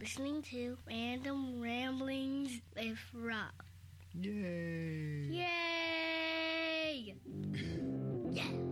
listening to Random Ramblings with Rob. Yay! Yay! yeah.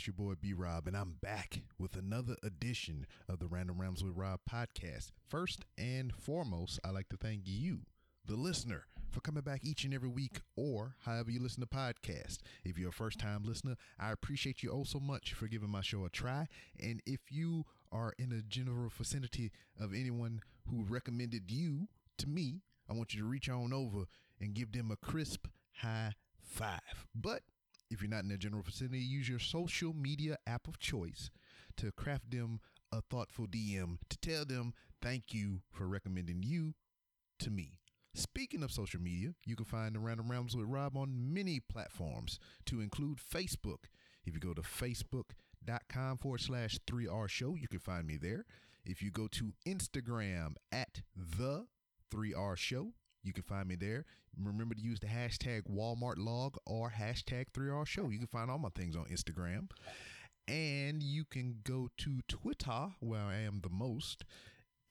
This your boy B Rob, and I'm back with another edition of the Random Rams with Rob podcast. First and foremost, I'd like to thank you, the listener, for coming back each and every week, or however you listen to podcasts. If you're a first time listener, I appreciate you oh so much for giving my show a try. And if you are in a general vicinity of anyone who recommended you to me, I want you to reach on over and give them a crisp high five. But if you're not in their general vicinity, use your social media app of choice to craft them a thoughtful DM to tell them thank you for recommending you to me. Speaking of social media, you can find the Random Rounds with Rob on many platforms, to include Facebook. If you go to facebook.com forward slash 3R show, you can find me there. If you go to Instagram at the 3R show, you can find me there. Remember to use the hashtag Walmart log or hashtag 3R show. You can find all my things on Instagram. And you can go to Twitter, where I am the most,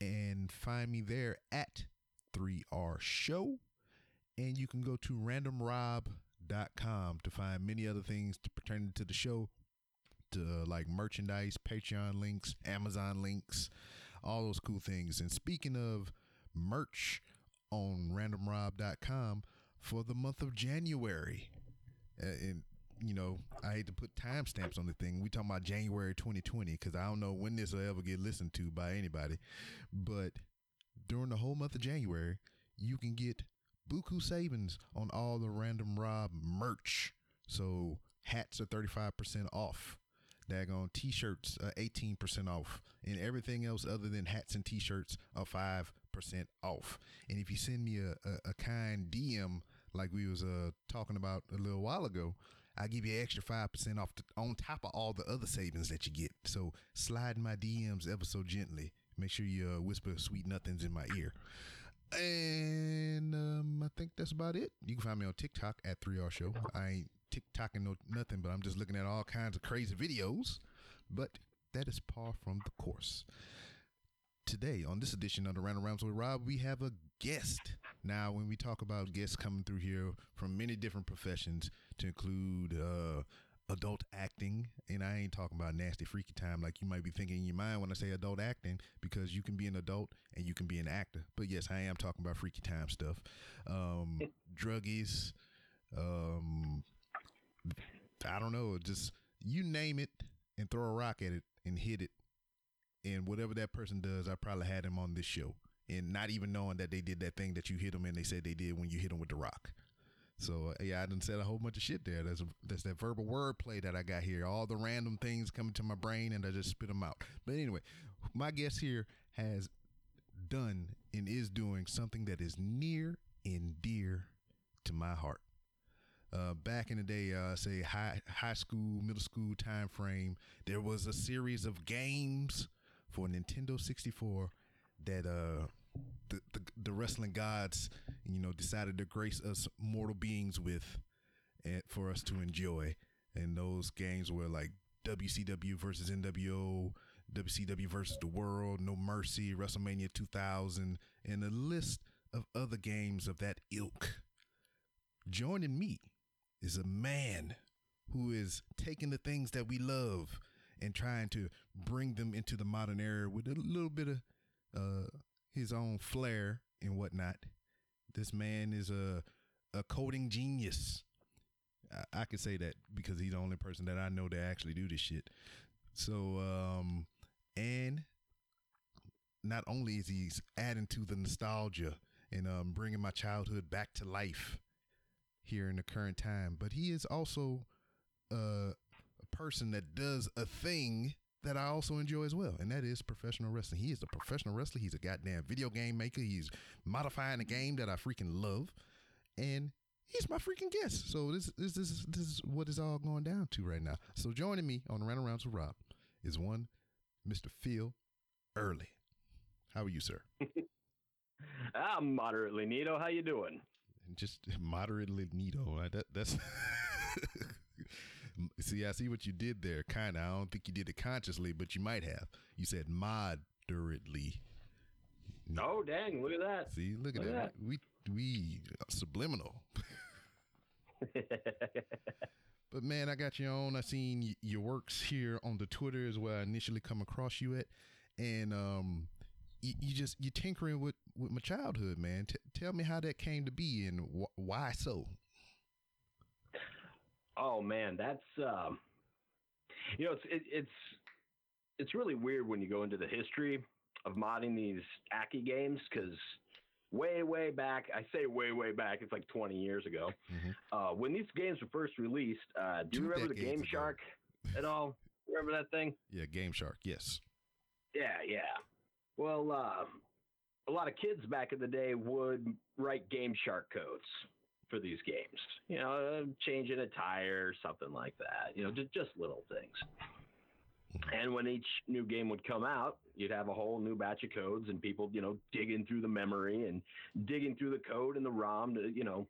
and find me there at 3R show. And you can go to randomrob.com to find many other things pertaining to the show to like merchandise, Patreon links, Amazon links, all those cool things. And speaking of merch on randomrob.com for the month of January. And you know, I hate to put timestamps on the thing. We talking about January 2020 because I don't know when this will ever get listened to by anybody. But during the whole month of January, you can get buku savings on all the Random Rob merch. So hats are 35% off. Daggone t-shirts are 18% off. And everything else other than hats and t-shirts are 5% off. And if you send me a, a, a kind DM like we was uh, talking about a little while ago, I give you extra 5% off to, on top of all the other savings that you get. So slide my DMs ever so gently. Make sure you uh, whisper sweet nothings in my ear. And um, I think that's about it. You can find me on TikTok at 3R Show. I ain't TikToking no nothing, but I'm just looking at all kinds of crazy videos. But that is par from the course. Today, on this edition of the Random Rounds with Rob, we have a guest. Now, when we talk about guests coming through here from many different professions, to include uh, adult acting, and I ain't talking about nasty freaky time like you might be thinking in your mind when I say adult acting, because you can be an adult and you can be an actor. But yes, I am talking about freaky time stuff. Um, druggies, um, I don't know, just you name it and throw a rock at it and hit it. And whatever that person does, I probably had them on this show. And not even knowing that they did that thing that you hit them and they said they did when you hit them with the rock. So uh, yeah, I done said a whole bunch of shit there. That's that's that verbal wordplay that I got here. All the random things coming to my brain and I just spit them out. But anyway, my guest here has done and is doing something that is near and dear to my heart. Uh, back in the day, uh, say high high school, middle school time frame, there was a series of games for Nintendo 64 that uh the, the the wrestling gods, you know, decided to grace us mortal beings with, and for us to enjoy. And those games were like WCW versus NWO, WCW versus the World, No Mercy, WrestleMania 2000, and a list of other games of that ilk. Joining me is a man who is taking the things that we love and trying to bring them into the modern era with a little bit of uh, his own flair and whatnot. This man is a a coding genius. I, I could say that because he's the only person that I know that actually do this shit. So, um, and not only is he adding to the nostalgia and um, bringing my childhood back to life here in the current time, but he is also uh, person that does a thing that I also enjoy as well, and that is professional wrestling. He is a professional wrestler. He's a goddamn video game maker. He's modifying a game that I freaking love, and he's my freaking guest. So this this this, this is what it's all going down to right now. So joining me on the Arounds with Rob is one Mr. Phil Early. How are you, sir? I'm moderately neato. Oh, how you doing? Just moderately neato. Oh, that, that's see, I see what you did there. Kind of. I don't think you did it consciously, but you might have. You said moderately. Oh dang! Look at that. See, look at, look that. that. We we subliminal. but man, I got you on. I seen your works here on the Twitter is where I initially come across you at, and um, you, you just you tinkering with with my childhood, man. T- tell me how that came to be and wh- why so. Oh man, that's um, you know it's it, it's it's really weird when you go into the history of modding these Aki games because way, way back. I say way, way back. It's like 20 years ago. Mm-hmm. Uh, when these games were first released, uh, do Two you remember the Game ago. Shark at all? remember that thing? Yeah, Game Shark. Yes. Yeah, yeah. Well, uh, a lot of kids back in the day would write Game Shark codes for these games. You know, changing a tire, or something like that. You know, just just little things. And when each new game would come out, you'd have a whole new batch of codes and people, you know, digging through the memory and digging through the code and the ROM to, you know,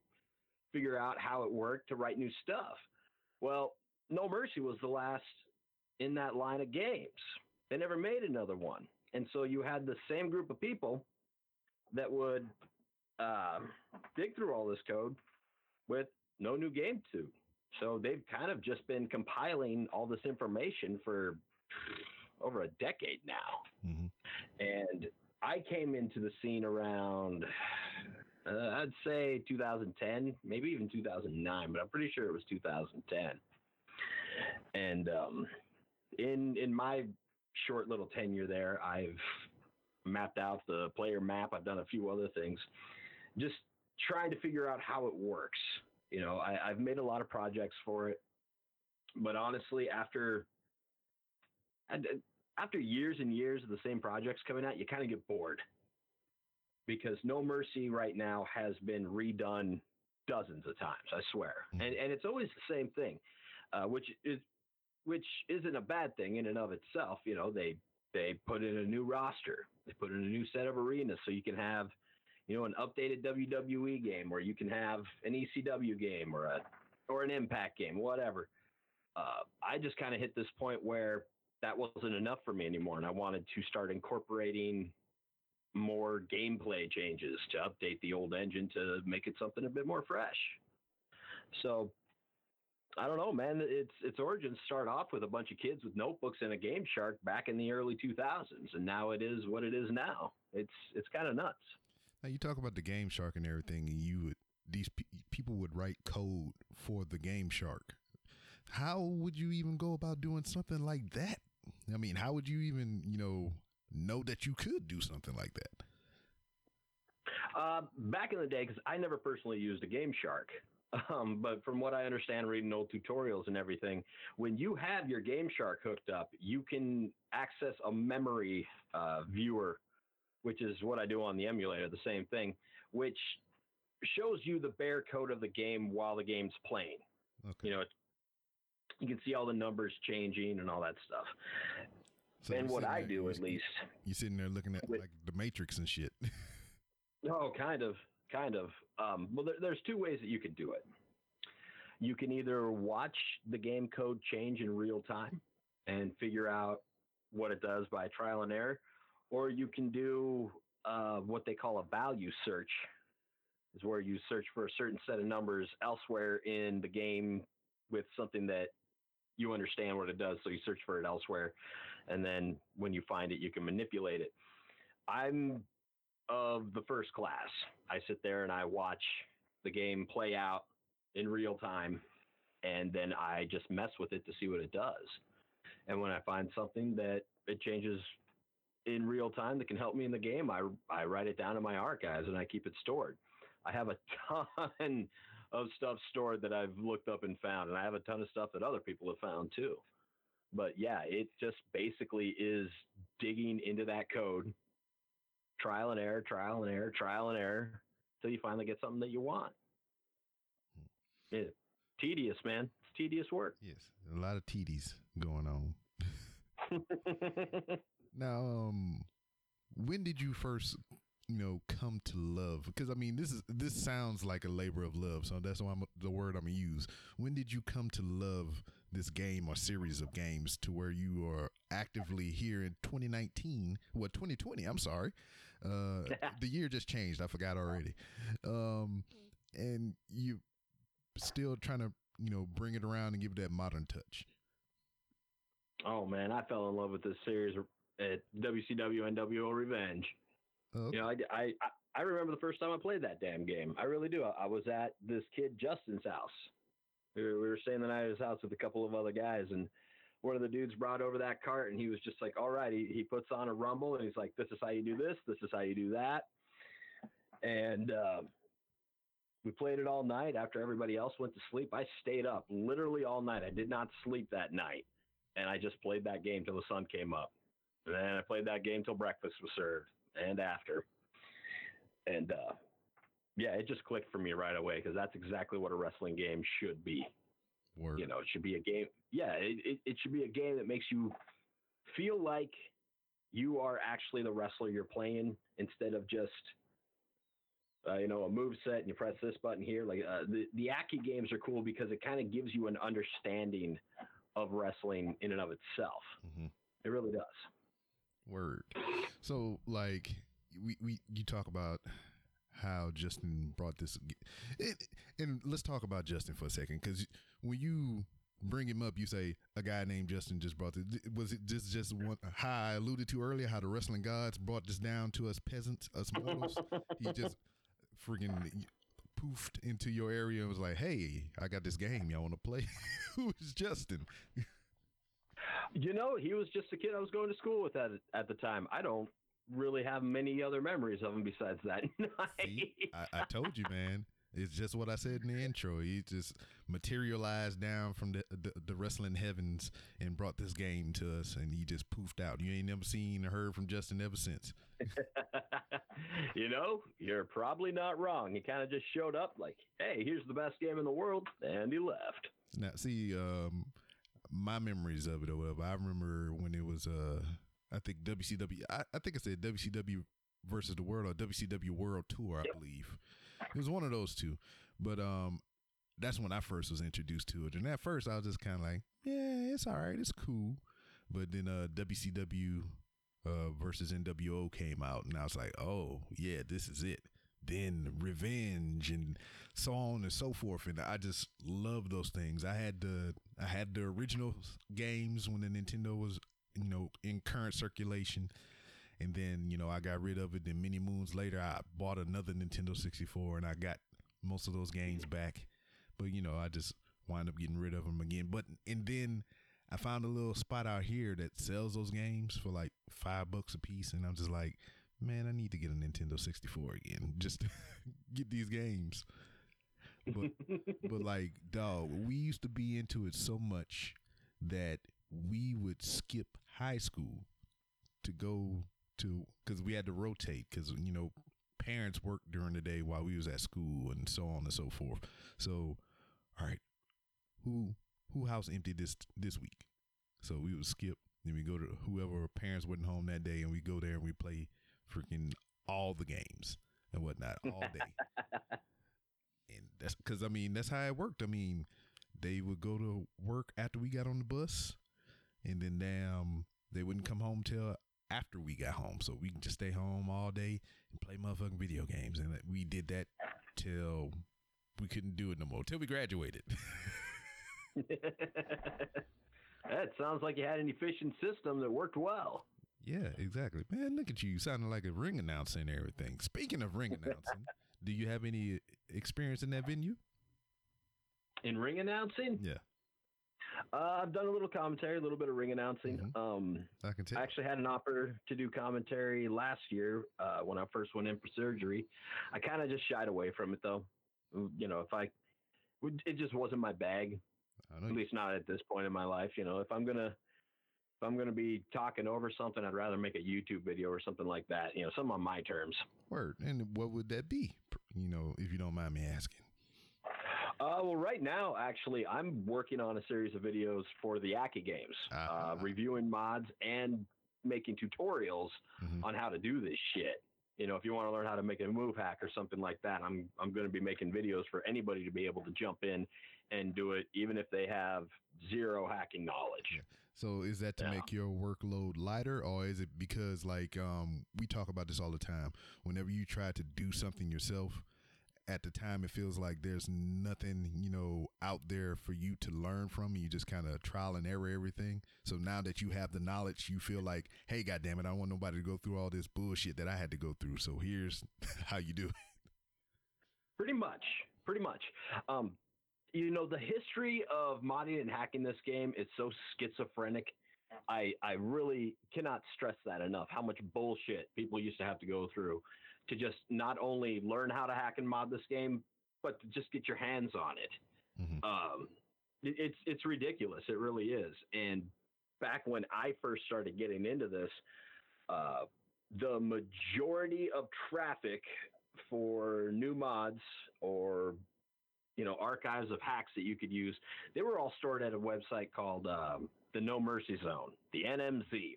figure out how it worked to write new stuff. Well, No Mercy was the last in that line of games. They never made another one. And so you had the same group of people that would uh, dig through all this code with no new game to. So they've kind of just been compiling all this information for over a decade now. Mm-hmm. And I came into the scene around, uh, I'd say 2010, maybe even 2009, but I'm pretty sure it was 2010. And um, in in my short little tenure there, I've mapped out the player map. I've done a few other things, just trying to figure out how it works. You know, I, I've made a lot of projects for it, but honestly, after after years and years of the same projects coming out, you kind of get bored because No Mercy right now has been redone dozens of times. I swear, mm-hmm. and and it's always the same thing, uh, which is which isn't a bad thing in and of itself. You know, they they put in a new roster, they put in a new set of arenas, so you can have you know an updated WWE game, or you can have an ECW game, or a or an Impact game, whatever. Uh, I just kind of hit this point where that wasn't enough for me anymore. And I wanted to start incorporating more gameplay changes to update the old engine to make it something a bit more fresh. So I don't know, man. Its its origins start off with a bunch of kids with notebooks and a Game Shark back in the early 2000s, and now it is what it is now. It's it's kind of nuts. Now you talk about the Game Shark and everything, and you would these pe- people would write code for the Game Shark. How would you even go about doing something like that? I mean, how would you even, you know, know that you could do something like that? Uh, back in the day, because I never personally used a Game Shark. Um, but from what I understand, reading old tutorials and everything, when you have your Game Shark hooked up, you can access a memory uh, viewer, which is what I do on the emulator, the same thing, which shows you the bare code of the game while the game's playing. Okay. You know, you can see all the numbers changing and all that stuff. So and what I there, do, at least, you're sitting there looking at with, like the Matrix and shit. oh, kind of, kind of. Um, well, there, there's two ways that you can do it. You can either watch the game code change in real time and figure out what it does by trial and error, or you can do uh, what they call a value search, is where you search for a certain set of numbers elsewhere in the game with something that you understand what it does, so you search for it elsewhere, and then when you find it, you can manipulate it. I'm of the first class. I sit there and I watch the game play out in real time, and then I just mess with it to see what it does. And when I find something that it changes in real time that can help me in the game, I I write it down in my archives and I keep it stored. I have a ton of stuff stored that I've looked up and found, and I have a ton of stuff that other people have found too. But yeah, it just basically is digging into that code, trial and error, trial and error, trial and error, until you finally get something that you want. Hmm. Yeah. Tedious, man. It's tedious work. Yes, a lot of TDs going on. Now, um, when did you first, you know, come to love? Because I mean, this is this sounds like a labor of love, so that's why I'm, the word I'm gonna use. When did you come to love this game or series of games to where you are actively here in 2019? What 2020? I'm sorry, uh, the year just changed. I forgot already. Um, and you still trying to, you know, bring it around and give it that modern touch. Oh man, I fell in love with this series at WCW NWO Revenge. Okay. You know, I, I I- I remember the first time I played that damn game. I really do. I, I was at this kid Justin's house. We were, we were staying the night at his house with a couple of other guys, and one of the dudes brought over that cart, and he was just like, "All right." He he puts on a rumble, and he's like, "This is how you do this. This is how you do that." And uh, we played it all night. After everybody else went to sleep, I stayed up literally all night. I did not sleep that night, and I just played that game till the sun came up. And I played that game till breakfast was served and after. And uh, yeah, it just clicked for me right away because that's exactly what a wrestling game should be. Word. You know, it should be a game. Yeah, it, it, it should be a game that makes you feel like you are actually the wrestler you're playing instead of just. Uh, you know, a move set and you press this button here. Like uh, the the Aki games are cool because it kind of gives you an understanding of wrestling in and of itself. hmm It really does. Word. So, like, we, we you talk about how Justin brought this, and, and let's talk about Justin for a second, because when you bring him up, you say a guy named Justin just brought this. Was it just just one how I alluded to earlier? How the wrestling gods brought this down to us peasants, us mortals. he just freaking poofed into your area and was like, "Hey, I got this game. Y'all want to play?" Who is Justin? You know, he was just a kid I was going to school with at at the time. I don't really have many other memories of him besides that night. See, I, I told you, man. It's just what I said in the intro. He just materialized down from the, the the wrestling heavens and brought this game to us, and he just poofed out. You ain't never seen or heard from Justin ever since. you know, you're probably not wrong. He kind of just showed up like, "Hey, here's the best game in the world," and he left. Now, see, um, my memories of it or whatever. I remember when it was, uh, I think WCW. I, I think I said WCW versus the World or WCW World Tour. I Yep. believe it was one of those two. But um, that's when I first was introduced to it. And at first, I was just kind of like, yeah, it's all right, it's cool. But then uh, WCW uh, versus NWO came out, and I was like, oh yeah, this is it. Then Revenge and so on and so forth, and I just love those things. I had the I had the original games when the Nintendo was you know in current circulation, and then you know I got rid of it. Then many moons later, I bought another Nintendo 64, and I got most of those games back. But you know, I just wind up getting rid of them again. But and then I found a little spot out here that sells those games for like five bucks a piece, and I'm just like, man, I need to get a Nintendo 64 again, just to get these games. But but like, dog, we used to be into it so much that we would skip high school to go to because we had to rotate because you know parents worked during the day while we was at school and so on and so forth. So, all right, who who house empty this this week? So we would skip. Then we go to whoever parents wasn't home that day, and we go there and we play freaking all the games and whatnot all day. and that's because I mean that's how it worked. I mean, they would go to work after we got on the bus, and then damn, um, they wouldn't come home till after we got home, so we can just stay home all day and play motherfucking video games. And we did that till we couldn't do it no more till we graduated. that sounds like you had an efficient system that worked well. yeah, exactly. Man, look at you sounding like a ring announcer and everything. Speaking of ring announcing, do you have any experience in that venue? In ring announcing, Yeah. Uh, I've done a little commentary, a little bit of ring announcing. Mhm. Um, I can tell. I actually had an offer to do commentary last year uh, when I first went in for surgery. I kind of just shied away from it though. You know, if I, it just wasn't my bag. At least not at this point in my life. You know, if I'm gonna, if I'm gonna be talking over something, I'd rather make a YouTube video or something like that. You know, something on my terms. word. And what would that be? You know, if you don't mind me asking. Uh, well, right now, actually, I'm working on a series of videos for the Aki games, Ah. uh, reviewing mods and making tutorials Mhm. on how to do this shit. You know, if you want to learn how to make a move hack or something like that, I'm I'm going to be making videos for anybody to be able to jump in and do it, even if they have zero hacking knowledge. Yeah. So is that to Yeah. make your workload lighter, or is it because like um we talk about this all the time? Whenever you try to do something yourself, at the time it feels like there's nothing you know out there for you to learn from. You just kind of trial and error everything. So now that you have the knowledge, you feel like, hey, goddamn it, I don't want nobody to go through all this bullshit that I had to go through. So here's how you do it. Pretty much, pretty much. Um, you know, the history of modding and hacking this game is so schizophrenic. I I really cannot stress that enough. How much bullshit people used to have to go through to just not only learn how to hack and mod this game, but to just get your hands on it. Mhm. Um, it- it's it's ridiculous. It really is. And back when I first started getting into this, uh, the majority of traffic for new mods or you know archives of hacks that you could use, they were all stored at a website called um, the No Mercy Zone, the NMZ.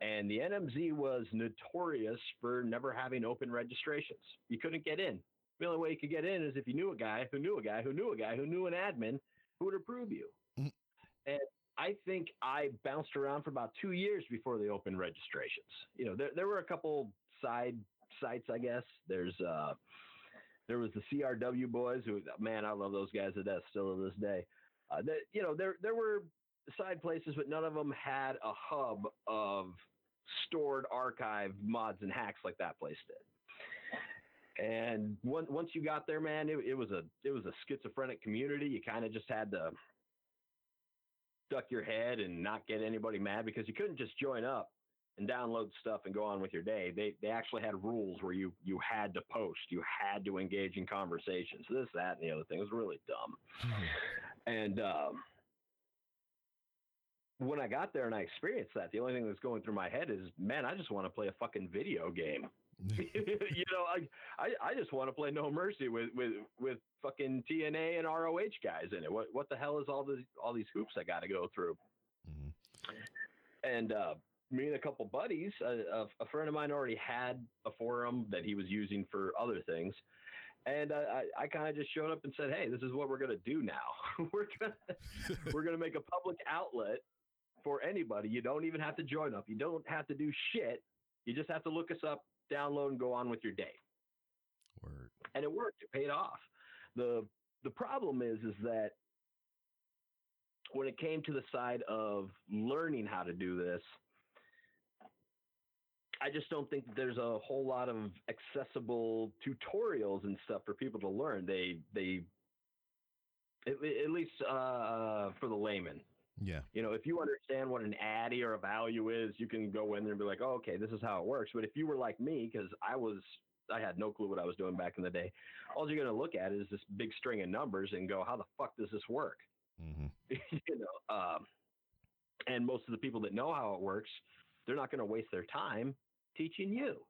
And the NMZ was notorious for never having open registrations. You couldn't get in. The only way you could get in is if you knew a guy who knew a guy who knew a guy who knew an admin who would approve you. Mhm. And I think I bounced around for about two years before they opened registrations. You know, there, there were a couple side sites, I guess. There's uh, there was the CRW boys who, man, I love those guys to death still to this day. Uh, that you know, there there were side places, but none of them had a hub of stored archive mods and hacks like that place did. And once once you got there, man, it, it was a it was a schizophrenic community. You kind of just had to duck your head and not get anybody mad because you couldn't just join up and download stuff and go on with your day. They they actually had rules where you you had to post, you had to engage in conversations, this, that, and the other thing. It was really dumb. And um, when I got there and I experienced that, the only thing that's going through my head is, man, I just want to play a fucking video game. you know, I, I I just want to play No Mercy with with with fucking TNA and ROH guys in it. What what the hell is all the all these hoops I got to go through? Mhm. And uh, me and a couple buddies, a, a, friend of mine already had a forum that he was using for other things. And uh, I, I kind of just showed up and said, "Hey, this is what we're gonna do now. we're gonna we're gonna make a public outlet for anybody. You don't even have to join up. You don't have to do shit. You just have to look us up, download, and go on with your day." Word. and it worked. It paid off. the The problem is, is that when it came to the side of learning how to do this, I just don't think there's a whole lot of accessible tutorials and stuff for people to learn. They they at, at least uh, for the layman. Yeah. You know, if you understand what an addy or a value is, you can go in there and be like, oh, okay, this is how it works. But if you were like me, because I was, I had no clue what I was doing back in the day, all you're going to look at is this big string of numbers and go, how the fuck does this work? Mm-hmm. you know, um, and most of the people that know how it works, they're not going to waste their time teaching you.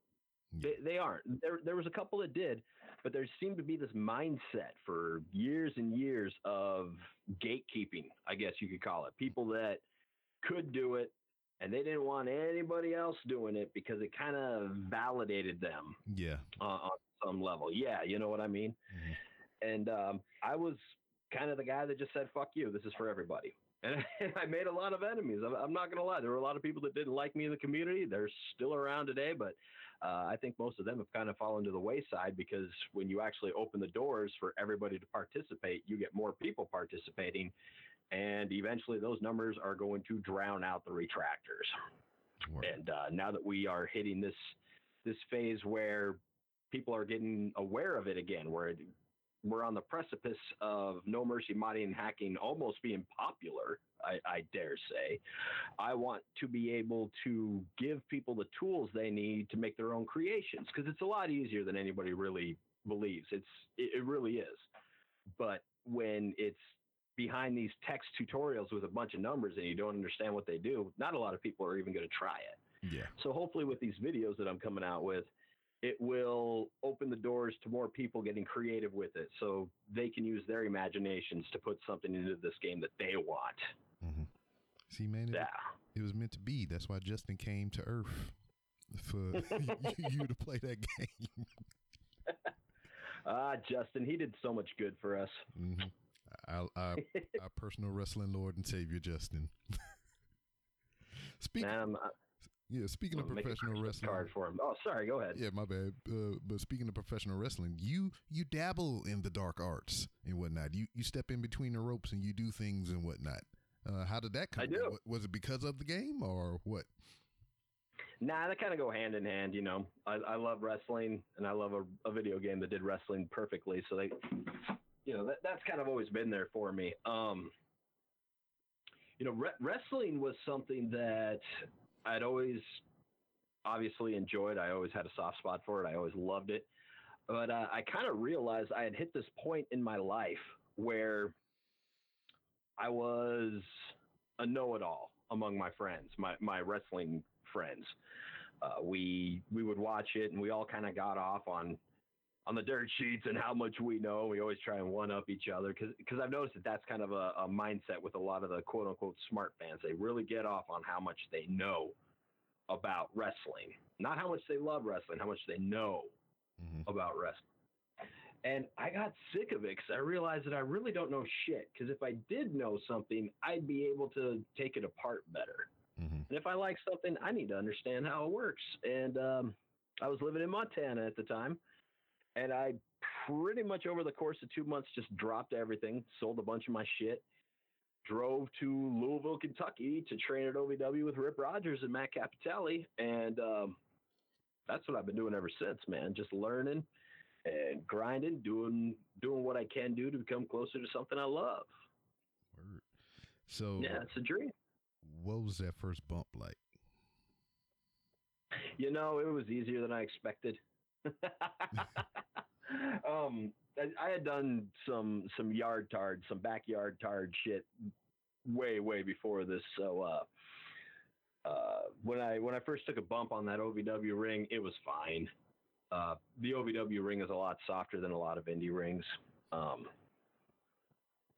They, they aren't. There, there was a couple that did, but there seemed to be this mindset for years and years of gatekeeping, I guess you could call it. People that could do it and they didn't want anybody else doing it because it kind of validated them Yeah. uh, on some level. Yeah, you know what I mean? Mhm. And um, I was kind of the guy that just said, fuck you, this is for everybody. And I made a lot of enemies. I'm, I'm not going to lie. There were a lot of people that didn't like me in the community. They're still around today, but uh, I think most of them have kind of fallen to the wayside because when you actually open the doors for everybody to participate, you get more people participating. And eventually those numbers are going to drown out the retractors. And uh, now that we are hitting this this phase where people are getting aware of it again, where it, we're on the precipice of No Mercy modding and hacking almost being popular, I, I dare say. I want to be able to give people the tools they need to make their own creations because it's a lot easier than anybody really believes. It's it, it really is. But when it's behind these text tutorials with a bunch of numbers and you don't understand what they do, not a lot of people are even going to try it. Yeah. So hopefully with these videos that I'm coming out with, it will open the doors to more people getting creative with it so they can use their imaginations to put something into this game that they want. hmm See, man, it, Yeah. it was meant to be. That's why Justin came to Earth for you to play that game. Ah, Justin, he did so much good for us. hmm Our, our, our personal wrestling lord and savior, Justin. speaking, yeah, speaking of I'm making a professional wrestling, card for him. Oh, sorry. Go ahead. Yeah, my bad. Uh, but speaking of professional wrestling, you you dabble in the dark arts and whatnot. You you step in between the ropes and you do things and whatnot. Uh, how did that come? I do. about? Was it because of the game or what? Nah, they kind of go hand in hand. You know, I, I love wrestling, and I love a, a video game that did wrestling perfectly. So they, you know, that, that's kind of always been there for me. Um, you know, re- wrestling was something that I'd always obviously enjoyed. I always had a soft spot for it. I always loved it. But uh, I kind of realized I had hit this point in my life where I was a know-it-all among my friends, my my wrestling friends. Uh, we we would watch it, and we all kind of got off on on the dirt sheets and how much we know. We always try and one up each other because I've noticed that that's kind of a, a mindset with a lot of the quote unquote smart fans. They really get off on how much they know about wrestling, not how much they love wrestling, how much they know hmm about wrestling. And I got sick of it because I realized that I really don't know shit. Because if I did know something, I'd be able to take it apart better. hmm And if I like something, I need to understand how it works. And um, I was living in Montana at the time, and I pretty much over the course of two months just dropped everything, sold a bunch of my shit, drove to Louisville, Kentucky to train at OVW with Rip Rogers and Matt Cappotelli, and um, that's what I've been doing ever since, man. Just learning and grinding, doing doing what I can do to become closer to something I love. Word. So, Yeah, it's a dream. what was that first bump like? You know, it was easier than I expected. um, I, I had done some some yard tard, some backyard tard shit way way before this. So uh, uh, when I when I first took a bump on that OVW ring, it was fine. Uh, the OVW ring is a lot softer than a lot of indie rings. Um,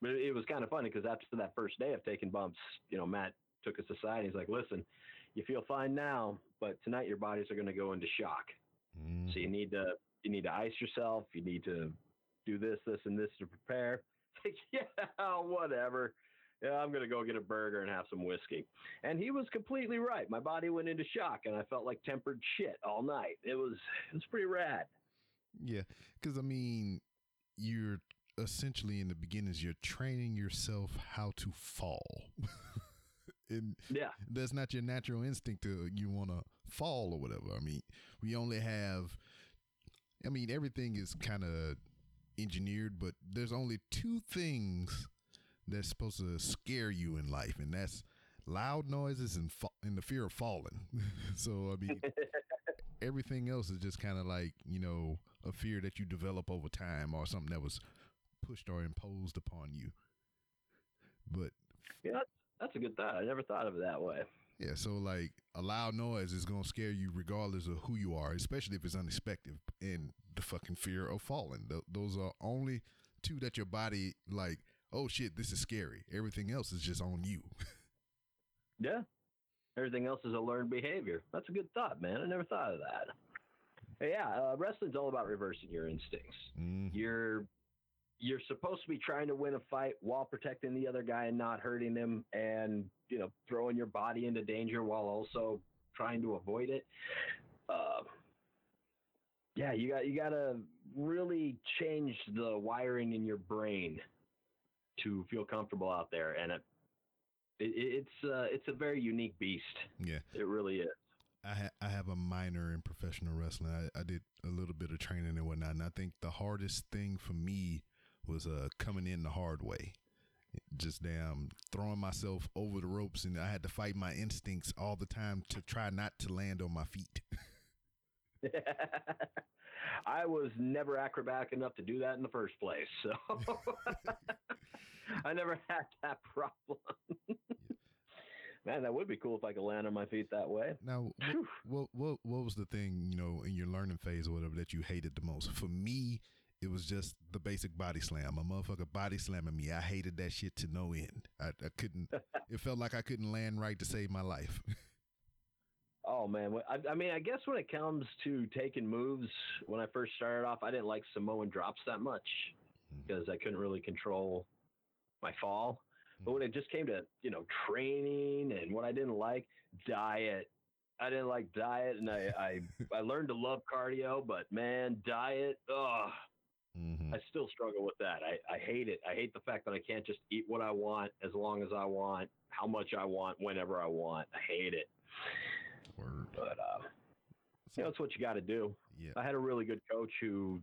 but it, it was kind of funny because after that first day of taking bumps, you know, Matt took us aside. And he's like, "Listen, you feel fine now, but tonight your bodies are going to go into shock. Mm, So you need to you need to ice yourself. You need to do this, this, and this to prepare." It's like, yeah, whatever. Yeah, I'm gonna go get a burger and have some whiskey. And he was completely right. My body went into shock, and I felt like tempered shit all night. It was it was pretty rad. Yeah, because I mean, you're essentially in the beginnings, you're training yourself how to fall. and Yeah, that's not your natural instinct to you want to fall or whatever. I mean, we only have, I mean, everything is kind of engineered, but there's only two things that's supposed to scare you in life, and that's loud noises and fa- and the fear of falling. so I mean, everything else is just kind of like you know a fear that you develop over time or something that was pushed or imposed upon you. But yeah, that's, that's a good thought. I never thought of it that way. Yeah, so like a loud noise is gonna scare you regardless of who you are, especially if it's unexpected. And the fucking fear of falling. Th- those are only two that your body like. Oh shit, this is scary. Everything else is just on you. Yeah. Everything else is a learned behavior. That's a good thought, man. I never thought of that. Yeah, uh, wrestling's all about reversing your instincts. Mhm. You're you're supposed to be trying to win a fight while protecting the other guy and not hurting him, and you know throwing your body into danger while also trying to avoid it. Uh, yeah, you got you got to really change the wiring in your brain to feel comfortable out there, and it, it it's uh, it's a very unique beast. Yeah, It really is. I ha- I have a minor in professional wrestling. I, I did a little bit of training and whatnot, and I think the hardest thing for me was uh coming in the hard way. Just damn throwing myself over the ropes, and I had to fight my instincts all the time to try not to land on my feet. I was never acrobatic enough to do that in the first place, so I never had that problem. Man, that would be cool if I could land on my feet that way. Now, Phew. what, what what was the thing you know in your learning phase or whatever that you hated the most? For me, it was just the basic body slam. A motherfucker body slamming me. I hated that shit to no end. I, I couldn't. it felt like I couldn't land right to save my life. Oh man, I, I mean, I guess when it comes to taking moves, when I first started off, I didn't like Samoan drops that much mm-hmm. because I couldn't really control my fall. But when mm-hmm. it just came to you know training and what I didn't like, diet. I didn't like diet, and I I, I learned to love cardio, but man, diet, ugh, hmm I still struggle with that. I, I hate it. I hate the fact that I can't just eat what I want as long as I want, how much I want, whenever I want. I hate it. Word. But uh, you know, it's what you got to do. Yeah. I had a really good coach who,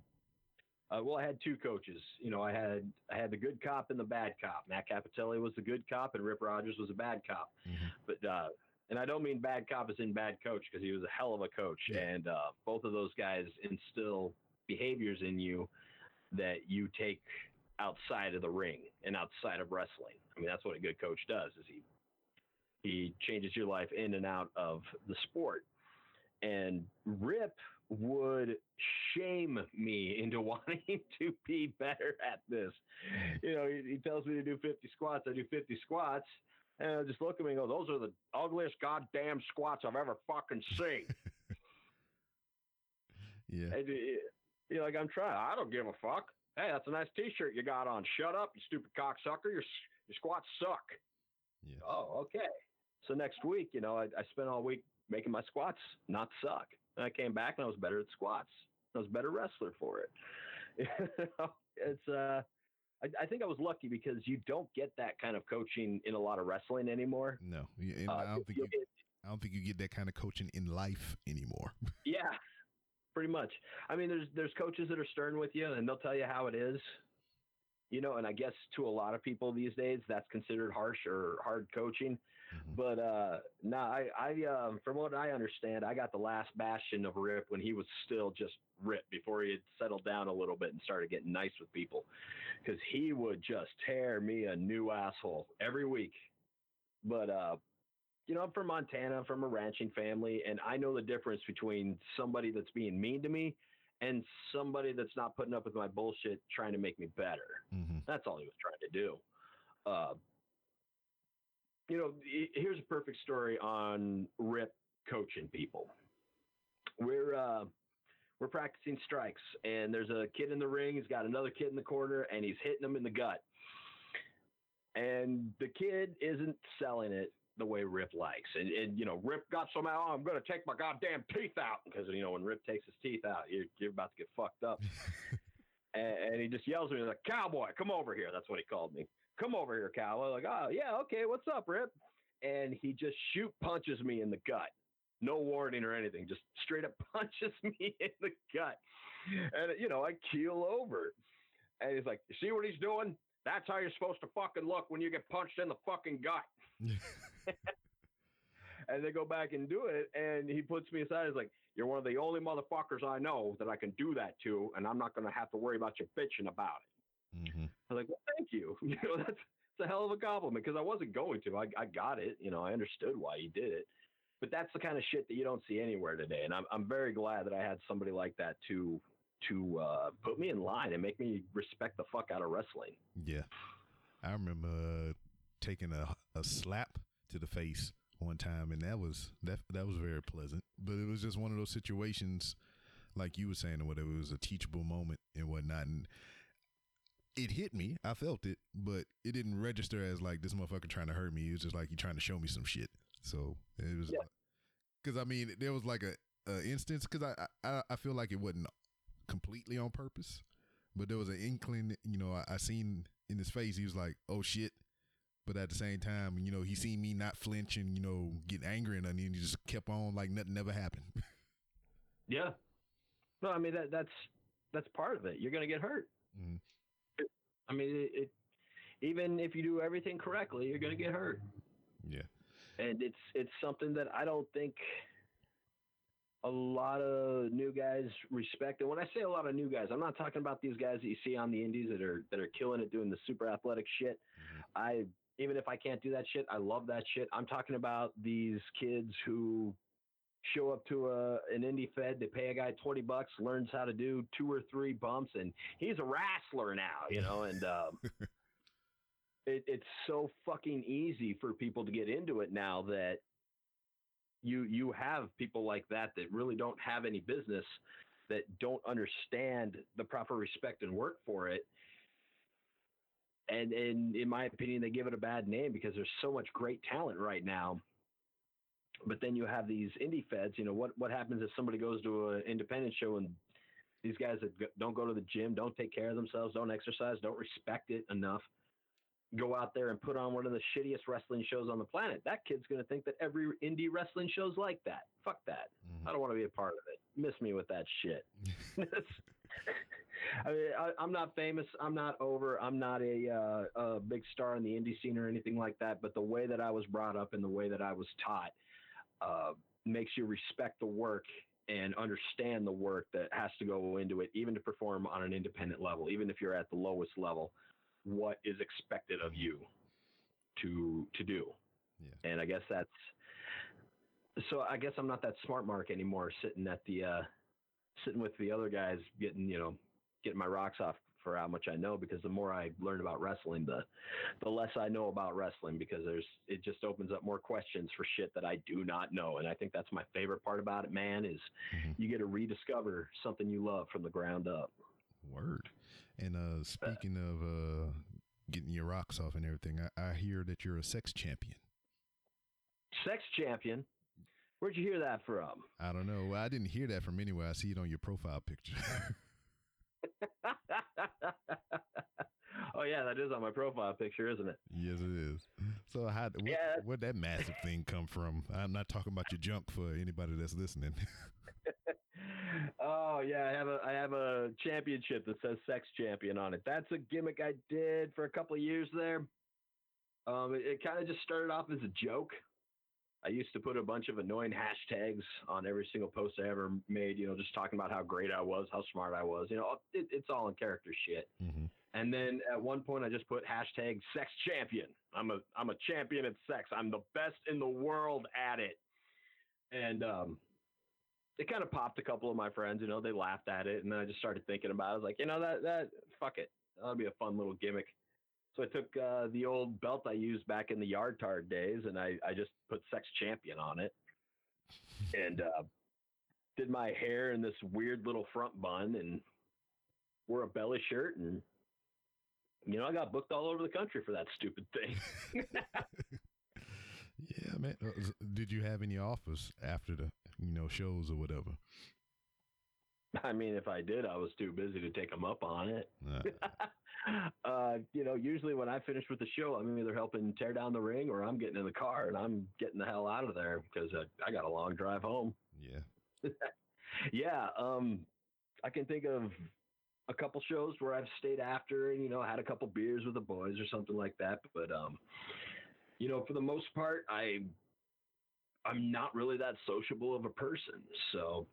uh, well, I had two coaches. You know, I had I had the good cop and the bad cop. Matt Cappotelli was the good cop, and Rip Rogers was a bad cop. Mhm. But uh, and I don't mean bad cop as in bad coach because he was a hell of a coach, Yeah. and uh, both of those guys instill behaviors in you that you take outside of the ring and outside of wrestling. I mean, that's what a good coach does. Is he he changes your life in and out of the sport. And Rip would shame me into wanting to be better at this. You know, he, he tells me to do 50 squats. I do 50 squats. And I just look at me and go, those are the ugliest goddamn squats I've ever fucking seen. Yeah. uh, you know, like I'm trying. I don't give a fuck. Hey, that's a nice T-shirt you got on. Shut up, you stupid cocksucker. Your your squats suck. Yeah. Oh, okay. So next week, you know, I, I spent all week making my squats not suck. And I came back and I was better at squats. I was a better wrestler for it. It's uh, I, I think I was lucky because you don't get that kind of coaching in a lot of wrestling anymore. No. Yeah, Uh, I don't think you, get- I don't think you get that kind of coaching in life anymore. Yeah, pretty much. I mean, there's there's coaches that are stern with you, and they'll tell you how it is. You know, and I guess to a lot of people these days, that's considered harsh or hard coaching. Mhm. But uh, no, I, I um, from what I understand, I got the last bastion of Rip when he was still just Rip before he had settled down a little bit and started getting nice with people, because he would just tear me a new asshole every week. But uh, you know, I'm from Montana, I'm from a ranching family, and I know the difference between somebody that's being mean to me and somebody that's not putting up with my bullshit, trying to make me better. Mhm. That's all he was trying to do. Uh, you know, here's a perfect story on Rip coaching people. We're uh, we're practicing strikes, and there's a kid in the ring. He's got another kid in the corner, and he's hitting him in the gut. And the kid isn't selling it the way Rip likes. And, and you know, Rip got some out. Oh, I'm going to take my goddamn teeth out because you know when Rip takes his teeth out, you're, you're about to get fucked up and, and he just yells at me like, "Cowboy, come over here." That's what he called me. Come over here, cowboy. Like, oh yeah, okay, what's up, Rip? And he just shoot punches me in the gut, no warning or anything, just straight up punches me in the gut, and you know I keel over, and he's like, "You see what he's doing? That's how you're supposed to fucking look when you get punched in the fucking gut." and they go back and do it, and he puts me aside. He's like, "You're one of the only motherfuckers I know that I can do that to, and I'm not going to have to worry about you bitching about it." Mm-hmm. I was like, "Well, thank you. You know, that's it's a hell of a compliment because I wasn't going to. I, I got it. You know, I understood why he did it, but that's the kind of shit that you don't see anywhere today. And I'm I'm very glad that I had somebody like that to to uh, put me in line and make me respect the fuck out of wrestling. Yeah. I remember uh, taking a, a slap to the face one time and that was that that was very pleasant. But it was just one of those situations like you were saying or whatever, it was a teachable moment and whatnot and it hit me. I felt it, but it didn't register as like this motherfucker trying to hurt me. It was just like he trying to show me some shit. So it was Yeah. because I mean there was like a, a instance because I, I I feel like it wasn't completely on purpose, but there was an inkling. You know, I, I seen in his face he was like, "Oh shit," but at the same time, you know, he seen me not flinch and you know get angry and he just kept on like nothing ever happened. Yeah. No, I mean that that's that's part of it. You're gonna get hurt. Mhm. I mean, it, it even if you do everything correctly, you're going to get hurt. Yeah. And it's it's something that I don't think a lot of new guys respect. And when I say a lot of new guys, I'm not talking about these guys that you see on the indies that are that are killing it doing the super athletic shit. Mhm. I even if I can't do that shit, I love that shit. I'm talking about these kids who show up to a an indie fed, they pay a guy 20 bucks, learns how to do two or three bumps and he's a wrestler now, you know, and um it, it's so fucking easy for people to get into it now that you you have people like that that really don't have any business that don't understand the proper respect and work for it and and in my opinion they give it a bad name because there's so much great talent right now but then you have these indie feds you know what what happens if somebody goes to an independent show and these guys that don't go to the gym don't take care of themselves don't exercise don't respect it enough go out there and put on one of the shittiest wrestling shows on the planet that kid's going to think that every indie wrestling show's like that fuck that Mhm. I don't want to be a part of it. Miss me with that shit. I mean, I, I'm not famous. I'm not over. I'm not a, uh, a big star in the indie scene or anything like that. But the way that I was brought up and the way that I was taught uh, makes you respect the work and understand the work that has to go into it, even to perform on an independent level, even if you're at the lowest level. What is expected of you to to do? Yeah. And I guess that's so I guess I'm not that smart mark anymore, sitting at the uh, sitting with the other guys, getting you know, getting my rocks off for how much I know. Because the more I learn about wrestling, the the less I know about wrestling. Because there's it just opens up more questions for shit that I do not know. And I think that's my favorite part about it, man. Is Mhm. you get to rediscover something you love from the ground up. Word. And uh speaking of uh getting your rocks off and everything, I, I hear that you're a sex champion. Sex champion. Where'd you hear that from? I don't know. I didn't hear that from anywhere. I see it on your profile picture. oh yeah, that is on my profile picture, isn't it? yes, it is. So how what, Yeah. where'd that massive thing come from? I'm not talking about your junk for anybody that's listening. oh yeah, I have a I have a championship that says sex champion on it. That's a gimmick I did for a couple of years there. Um, it, it kind of just started off as a joke. I used to put a bunch of annoying hashtags on every single post I ever made. You know, just talking about how great I was, how smart I was. You know, it, it's all in character shit. hmm And then at one point, I just put hashtag sex champion. I'm a I'm a champion at sex. I'm the best in the world at it. And um, it kind of popped a couple of my friends. You know, they laughed at it, and then I just started thinking about. it. I was like, you know, that that fuck it, that'll be a fun little gimmick. So I took uh, the old belt I used back in the yard tard days, and I I just put sex champion on it, and uh, did my hair in this weird little front bun, and wore a belly shirt and you know, I got booked all over the country for that stupid thing. Yeah, man. Uh, Did you have any offers after the you know shows or whatever? I mean, if I did, I was too busy to take them up on it. Uh, uh, you know, usually when I finish with the show, I'm either helping tear down the ring or I'm getting in the car and I'm getting the hell out of there because I, I got a long drive home. yeah. Yeah, um, I can think of a couple shows where I've stayed after and you know had a couple beers with the boys or something like that. But um, you know, for the most part, I I'm not really that sociable of a person, so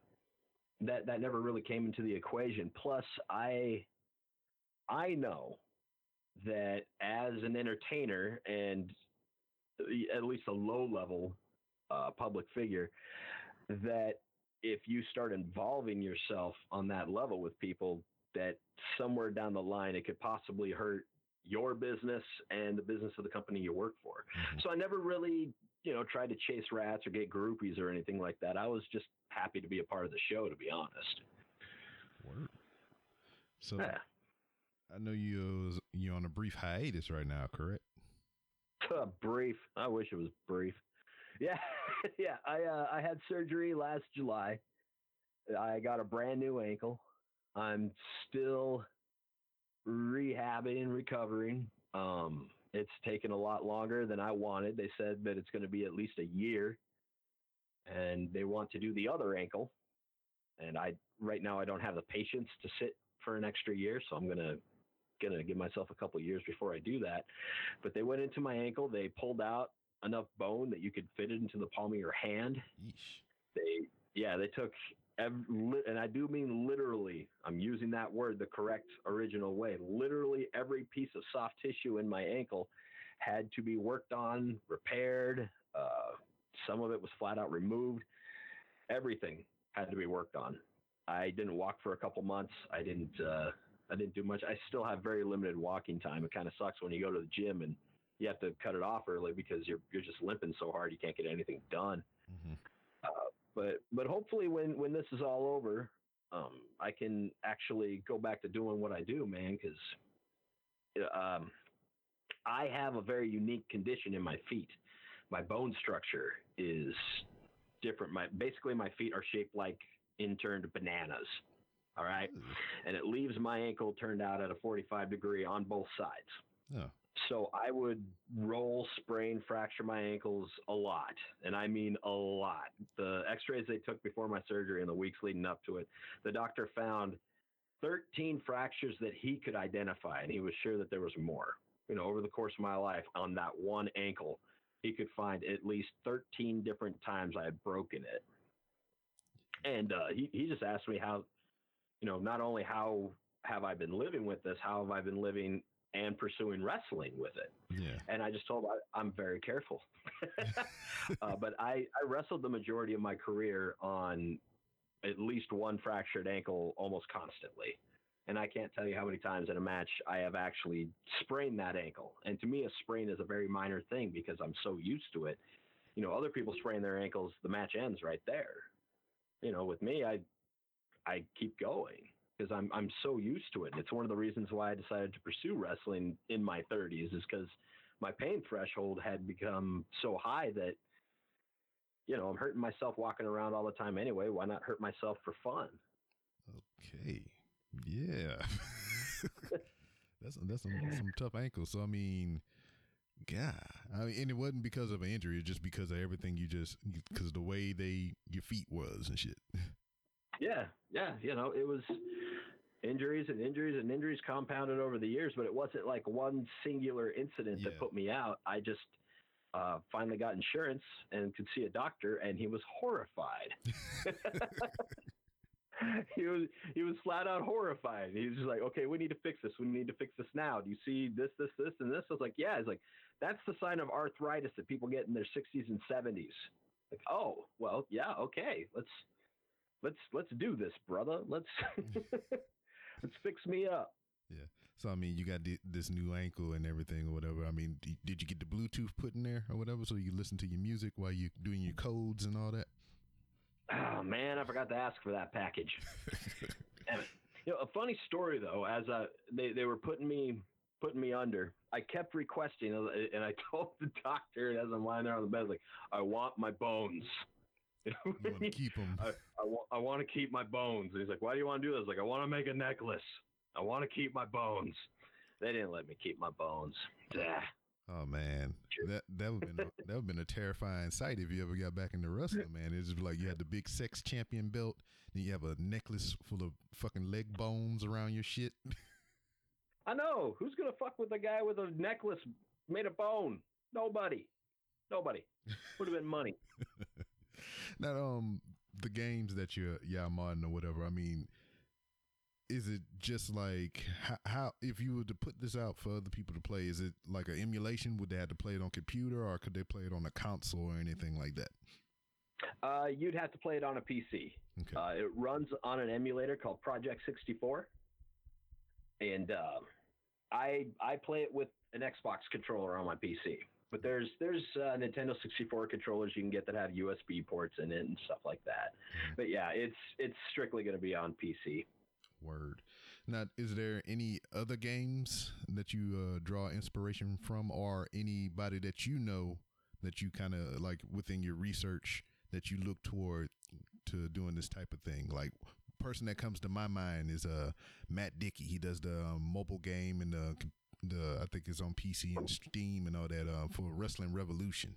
that that never really came into the equation. Plus, I I know that as an entertainer and at least a low level uh, public figure, that if you start involving yourself on that level with people, that somewhere down the line it could possibly hurt your business and the business of the company you work for. Mhm. So I never really, you know, tried to chase rats or get groupies or anything like that. I was just happy to be a part of the show, to be honest. Word. So Yeah. I know you you're on a brief hiatus right now, correct? brief. I wish it was brief. Yeah, yeah. I uh, I had surgery last July. I got a brand new ankle. I'm still rehabbing and recovering. Um, it's taken a lot longer than I wanted. They said that it's going to be at least a year, and they want to do the other ankle. And I right now I don't have the patience to sit for an extra year, so I'm going to gonna give myself a couple years before I do that. But they went into my ankle. They pulled out enough bone that you could fit it into the palm of your hand. Yeesh. They yeah, they took every, and I do mean literally. I'm using that word the correct original way. Literally every piece of soft tissue in my ankle had to be worked on, repaired. Uh, some of it was flat out removed. Everything had to be worked on. I didn't walk for a couple months. I didn't. Uh, I didn't do much. I still have very limited walking time. It kind of sucks when you go to the gym and you have to cut it off early because you're you're just limping so hard you can't get anything done. hmm Uh, but but hopefully when when this is all over, um, I can actually go back to doing what I do, man. Because um, I have a very unique condition in my feet. My bone structure is different. My basically my feet are shaped like interned bananas. All right, and it leaves my ankle turned out at a 45 degree on both sides. Yeah. So I would roll, sprain, fracture my ankles a lot, and I mean a lot. The X-rays they took before my surgery and the weeks leading up to it, the doctor found 13 fractures that he could identify, and he was sure that there was more. You know, over the course of my life, on that one ankle, he could find at least 13 different times I had broken it. And uh, he he just asked me how, you know, not only how have I been living with this, how have I been living and pursuing wrestling with it. Yeah. And I just told him I, I'm very careful. uh, but I, I wrestled the majority of my career on at least one fractured ankle almost constantly. And I can't tell you how many times in a match I have actually sprained that ankle. And to me, a sprain is a very minor thing because I'm so used to it. You know, other people sprain their ankles, the match ends right there. You know, with me, I I keep going because I'm I'm so used to it. It's one of the reasons why I decided to pursue wrestling in my 30s is because my pain threshold had become so high that you know I'm hurting myself walking around all the time anyway. Why not hurt myself for fun? Okay. Yeah. that's that's some, some tough ankles. So I mean, God, I mean, and it wasn't because of an injury. It's just because of everything you just because the way they your feet was and shit. Yeah, yeah. You know, it was injuries and injuries and injuries compounded over the years, but it wasn't like one singular incident that put me out. I just uh, finally got insurance and could see a doctor, and he was horrified. he was he was flat out horrified. He was just like, "Okay, we need to fix this. We need to fix this now. Do you see this, this, this, and this?" I was like, "Yeah." He's like, "That's the sign of arthritis that people get in their 60s and 70s." Like, "Oh, well, yeah, okay. Let's let's let's do this, brother. Let's let's fix me up." Yeah. So I mean, you got thi- this new ankle and everything or whatever. I mean, d- did you get the Bluetooth put in there or whatever so you listen to your music while you're doing your codes and all that? Oh man, I forgot to ask for that package. You know, a funny story though, as uh, they they were putting me putting me under, I kept requesting, and I told the doctor as I'm lying there on the bed, like, I want my bones. You want to keep them? I, I, wa- I want to keep my bones. And he's like, Why do you want to do this? Like, I want to make a necklace. I want to keep my bones. They didn't let me keep my bones. Ah. Oh man, that that would been a, that would been a terrifying sight if you ever got back into wrestling, man. It's just like you had the big sex champion belt, then you have a necklace full of fucking leg bones around your shit. I know. Who's gonna fuck with a guy with a necklace made of bone? Nobody. Nobody. Would have been money. Now, um, the games that you're yeah modding or whatever. I mean, is it just like how, how if you were to put this out for other people to play? Is it like an emulation? Would they have to play it on computer or could they play it on a console or anything like that? Uh, you'd have to play it on a PC. Okay. Uh, it runs on an emulator called Project 64, and uh, I I play it with an Xbox controller on my PC. But there's there's uh, Nintendo 64 controllers you can get that have USB ports in it and stuff like that. Mhm. But yeah, it's it's strictly going to be on PC. Word. Now, is there any other games that you uh, draw inspiration from, or anybody that you know that you kind of like within your research that you look toward to doing this type of thing? Like, person that comes to my mind is uh Mat Dickie. He does the um, mobile game and the the I think it's on PC and Steam and all that uh, for Wrestling Revolution.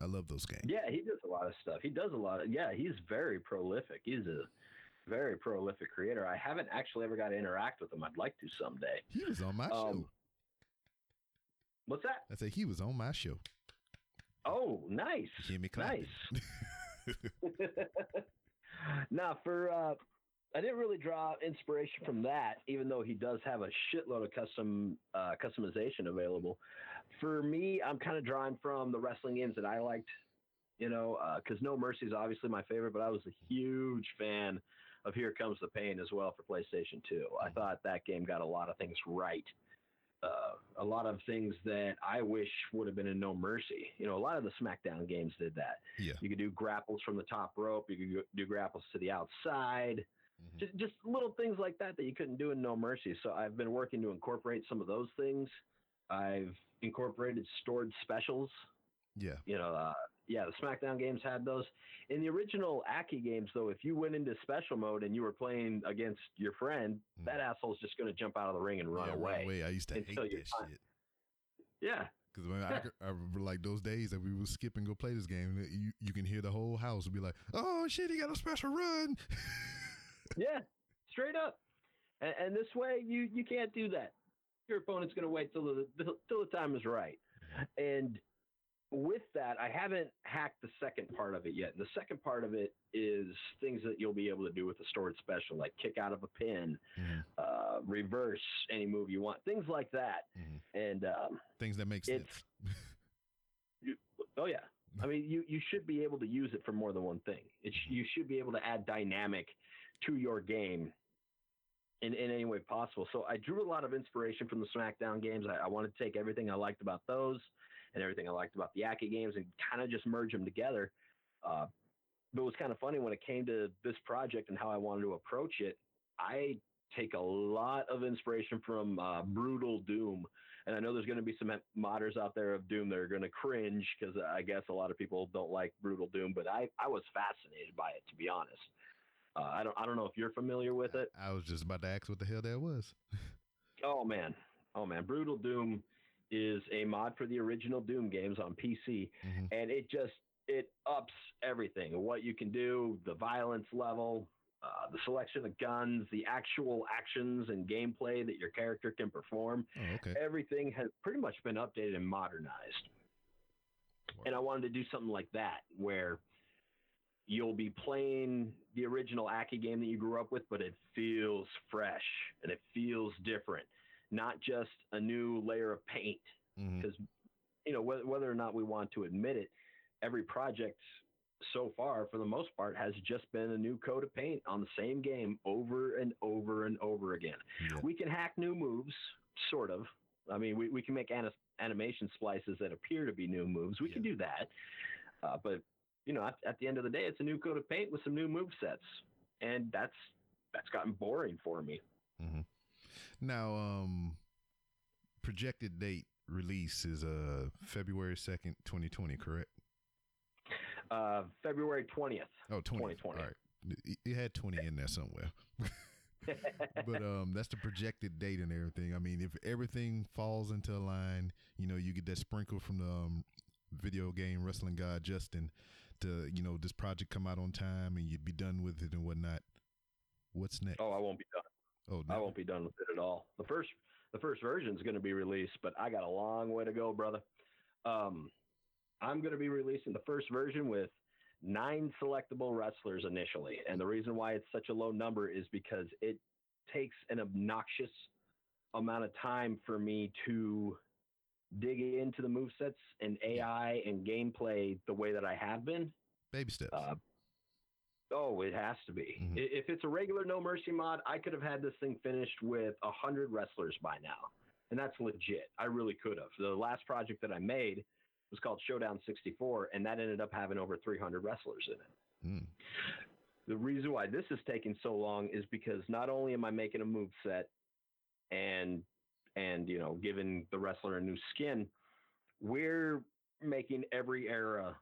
I love those games. Yeah, he does a lot of stuff. He does a lot of yeah. He's very prolific. He's a very prolific creator. I haven't actually ever got to interact with him. I'd like to someday. He was on my show. Um, What's that? I said he was on my show. Oh, nice. Jimmy. Nice. now, for uh, I didn't really draw inspiration from that, even though he does have a shitload of custom uh, customization available. For me, I'm kind of drawing from the wrestling games that I liked, you know, because No Mercy is obviously my favorite, but I was a huge fan of Here Comes the Pain as well for PlayStation 2. I thought that game got a lot of things right. Uh, a lot of things that I wish would have been in No Mercy. You know, a lot of the SmackDown games did that. Yeah. You could do grapples from the top rope. You could do grapples to the outside. Mhm. Just, just little things like that that you couldn't do in No Mercy. So I've been working to incorporate some of those things. I've incorporated stored specials. Yeah. You know, uh, yeah, the SmackDown games had those. In the original Aki games, though, if you went into special mode and you were playing against your friend, Mhm. that asshole's just going to jump out of the ring and run yeah, away. I used to hate that fine. shit. Yeah, Because I, I remember like those days that we would skip and go play this game, you, you can hear the whole house be like, "Oh shit, he got a special run." yeah, straight up. And, and this way, you you can't do that. Your opponent's going to wait till the till the time is right. And with that, I haven't hacked the second part of it yet. And the second part of it is things that you'll be able to do with the stored special, like kick out of a pin, Mhm. uh, reverse any move you want, things like that. Mhm. And um, Things that make sense. you, oh yeah, I mean you you should be able to use it for more than one thing. It sh- you should be able to add dynamic to your game in, in any way possible. So I drew a lot of inspiration from the SmackDown games. I, I wanted to take everything I liked about those and everything I liked about the Aki games and kind of just merge them together. Uh, but it was kind of funny when it came to this project and how I wanted to approach it. I take a lot of inspiration from uh, Brutal Doom. And I know there's going to be some modders out there of Doom that are going to cringe because I guess a lot of people don't like Brutal Doom, but I, I was fascinated by it, to be honest. Uh, I don't I don't know if you're familiar with it. I was just about to ask what the hell that was. Oh man, oh man, Brutal Doom is a mod for the original Doom games on PC, Mhm. and it just it ups everything. What you can do, the violence level, uh, the selection of guns, the actual actions and gameplay that your character can perform. Oh, okay. Everything has pretty much been updated and modernized. And I wanted to do something like that where you'll be playing the original Aki game that you grew up with, but it feels fresh and it feels different, not just a new layer of paint. Because, you know, whether, whether or not we want to admit it, every project so far, for the most part, has just been a new coat of paint on the same game over and over and over again. Yeah. We can hack new moves, sort of. I mean, we, we can make ani- animation splices that appear to be new moves. We can do that. Uh, but, you know, at, at the end of the day, it's a new coat of paint with some new move sets. And that's that's gotten boring for me. Mhm. Now, um, projected date release is uh February second, twenty twenty. Correct? Uh, February 20th. Oh, 20. 2020. All right. It- had 20 in there somewhere. but um that's the projected date and everything. I mean, if everything falls into line, you know, you get that sprinkle from the um, video game wrestling guy Justin to, you know, this project come out on time and you'd be done with it and whatnot. What's next? oh, I won't be done. Oh, I won't be done with it at all. The first the first version is going to be released, but I got a long way to go, brother. Um, I'm going to be releasing the first version with nine selectable wrestlers initially, and the reason why it's such a low number is because it takes an obnoxious amount of time for me to dig into the move sets and AI and gameplay the way that I have been. baby steps. Uh, oh, it has to be. Mhm. If it's a regular No Mercy mod, I could have had this thing finished with a hundred wrestlers by now, and that's legit. I really could have. The last project that I made was called Showdown 64, and that ended up having over 300 wrestlers in it. Mm. The reason why this is taking so long is because not only am I making a move set and and you know giving the wrestler a new skin, we're making every era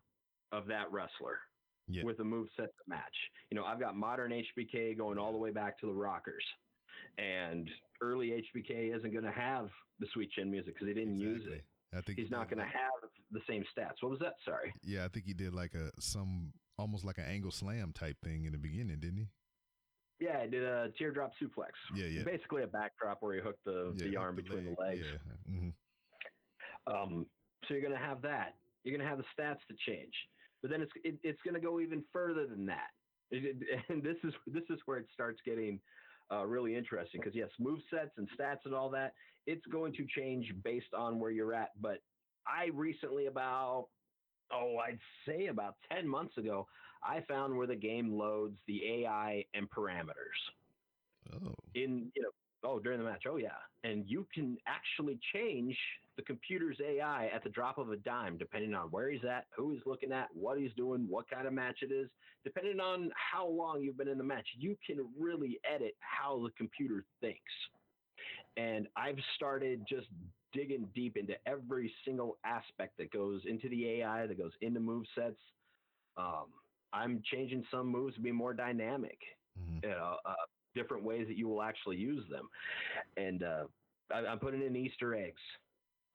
of that wrestler Yeah. with a move set to match. You know, I've got modern HBK going all the way back to the Rockers, and early HBK isn't going to have the sweet chin music because he didn't use it. I think he He's not did going to have the same stats. What was that? Sorry. Yeah, I think he did like a some almost like an angle slam type thing in the beginning, didn't he? Yeah, I did a teardrop suplex. Yeah, yeah. Basically a backdrop where you hook the, yeah the arm between leg, the legs. Yeah. hmm Um, so you're going to have that. You're going to have the stats to change, but then it's it, it's going to go even further than that. It- it- and this is this is where it starts getting uh, really interesting because yes, move sets and stats and all that. It's going to change based on where you're at. But I recently, about oh, I'd say about ten months ago, I found where the game loads the AI and parameters. Oh. in you know oh during the match. Oh yeah. And you can actually change the computer's ai at the drop of a dime depending on where he's at who he's looking at what he's doing what kind of match it is. Depending on how long you've been in the match you can really edit how the computer thinks. And i've started just digging deep into every single aspect that goes into the ai that goes into move sets um, i'm changing some moves to be more dynamic hmm you know, uh, different ways that you will actually use them. And uh, I, I'm putting in Easter eggs.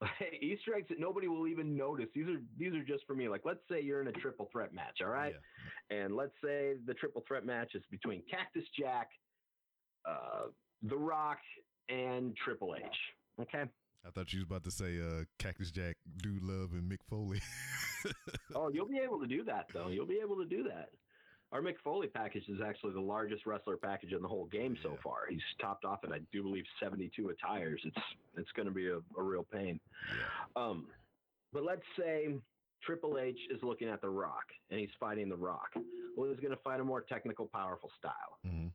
Easter eggs that nobody will even notice. These are these are just for me. Like, let's say you're in a triple threat match, all right? And let's say the triple threat match is between Cactus Jack, uh, The Rock, and Triple H. Okay. I thought you was about to say uh, Cactus Jack, Dude Love, and Mick Foley. Oh, you'll be able to do that though. You'll be able to do that. Our Mick Foley package is actually the largest wrestler package in the whole game so far. He's topped off at I do believe 72 attires. It's it's going to be a, a real pain. yeah. Um, but let's say Triple H is looking at The Rock and he's fighting The Rock. Well, he's going to fight a more technical, powerful style. hmm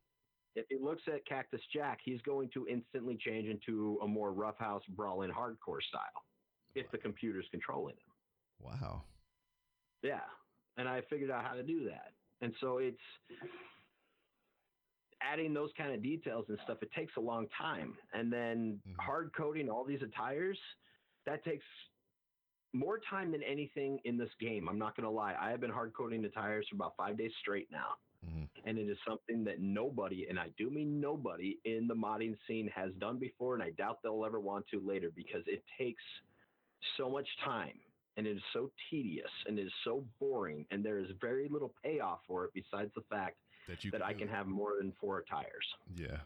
If he looks at Cactus Jack, he's going to instantly change into a more roughhouse, brawling, hardcore style if the computer's controlling him. Wow. Yeah. And I figured out how to do that. And so it's adding those kind of details and stuff, it takes a long time. And then Mhm. hard coding all these attires, that takes more time than anything in this game. I'm not going to lie. I have been hard coding attires for about five days straight now. Hmm And it is something that nobody, and I do mean nobody, in the modding scene has done before, and I doubt they'll ever want to later because it takes so much time and it is so tedious and it is so boring, and there is very little payoff for it besides the fact That you that I can have more than four tires. Yeah.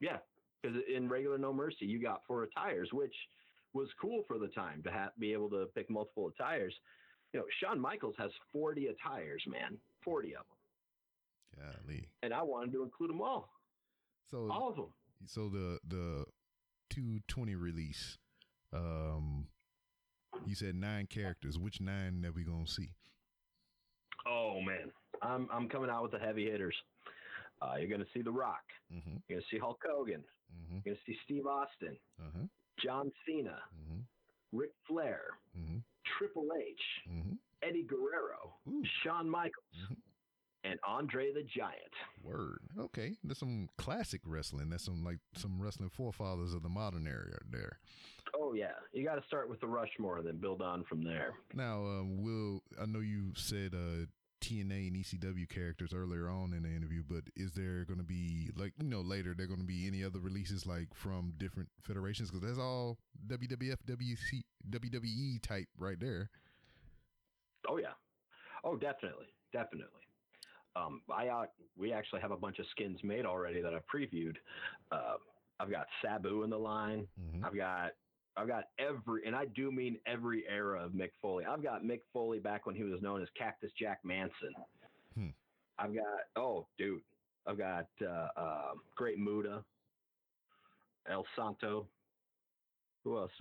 Yeah, because in regular No Mercy, you got four tires, which was cool for the time to have, be able to pick multiple tires. You know, Shawn Michaels has 40 attires, man, 40 of them, Golly. and I wanted to include them all, So all of them. so the the 220 release um you said nine characters. Which nine are we gonna see? Oh man, I'm I'm coming out with the heavy hitters. Uh, you're going to see The Rock. mm-hmm. You're going to see Hulk Hogan. mm-hmm. You're going to see Steve Austin, uh-huh. John Cena, mm-hmm. Ric Flair, mm-hmm. Triple H, mm-hmm. Eddie Guerrero, Ooh. Shawn Michaels, Mhm. And Andre the Giant. word okay that's some classic wrestling that's some like some wrestling forefathers of the modern era there Oh yeah, you got to start with the Rushmore and then build on from there. now um will i know you said uh TNA and ECW characters earlier on in the interview, but is there going to be like you know later there going to be any other releases like from different federations because that's all WWF, WC, WWE type right there. Oh yeah, oh definitely, definitely. Um, I uh, we actually have a bunch of skins made already that I've previewed. Uh, I've got Sabu in the line. Mm-hmm. I've got I've got every, and I do mean every era of Mick Foley. I've got Mick Foley back when he was known as Cactus Jack Manson. Hmm. I've got oh dude, I've got uh, uh, Great Muta, El Santo. Who else?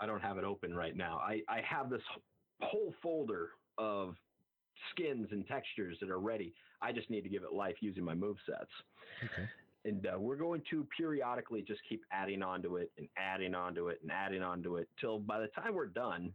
I don't have it open right now. I I have this whole folder of skins and textures that are ready. I just need to give it life using my move sets Okay. and uh, we're going to periodically just keep adding onto it and adding onto it and adding onto it till by the time we're done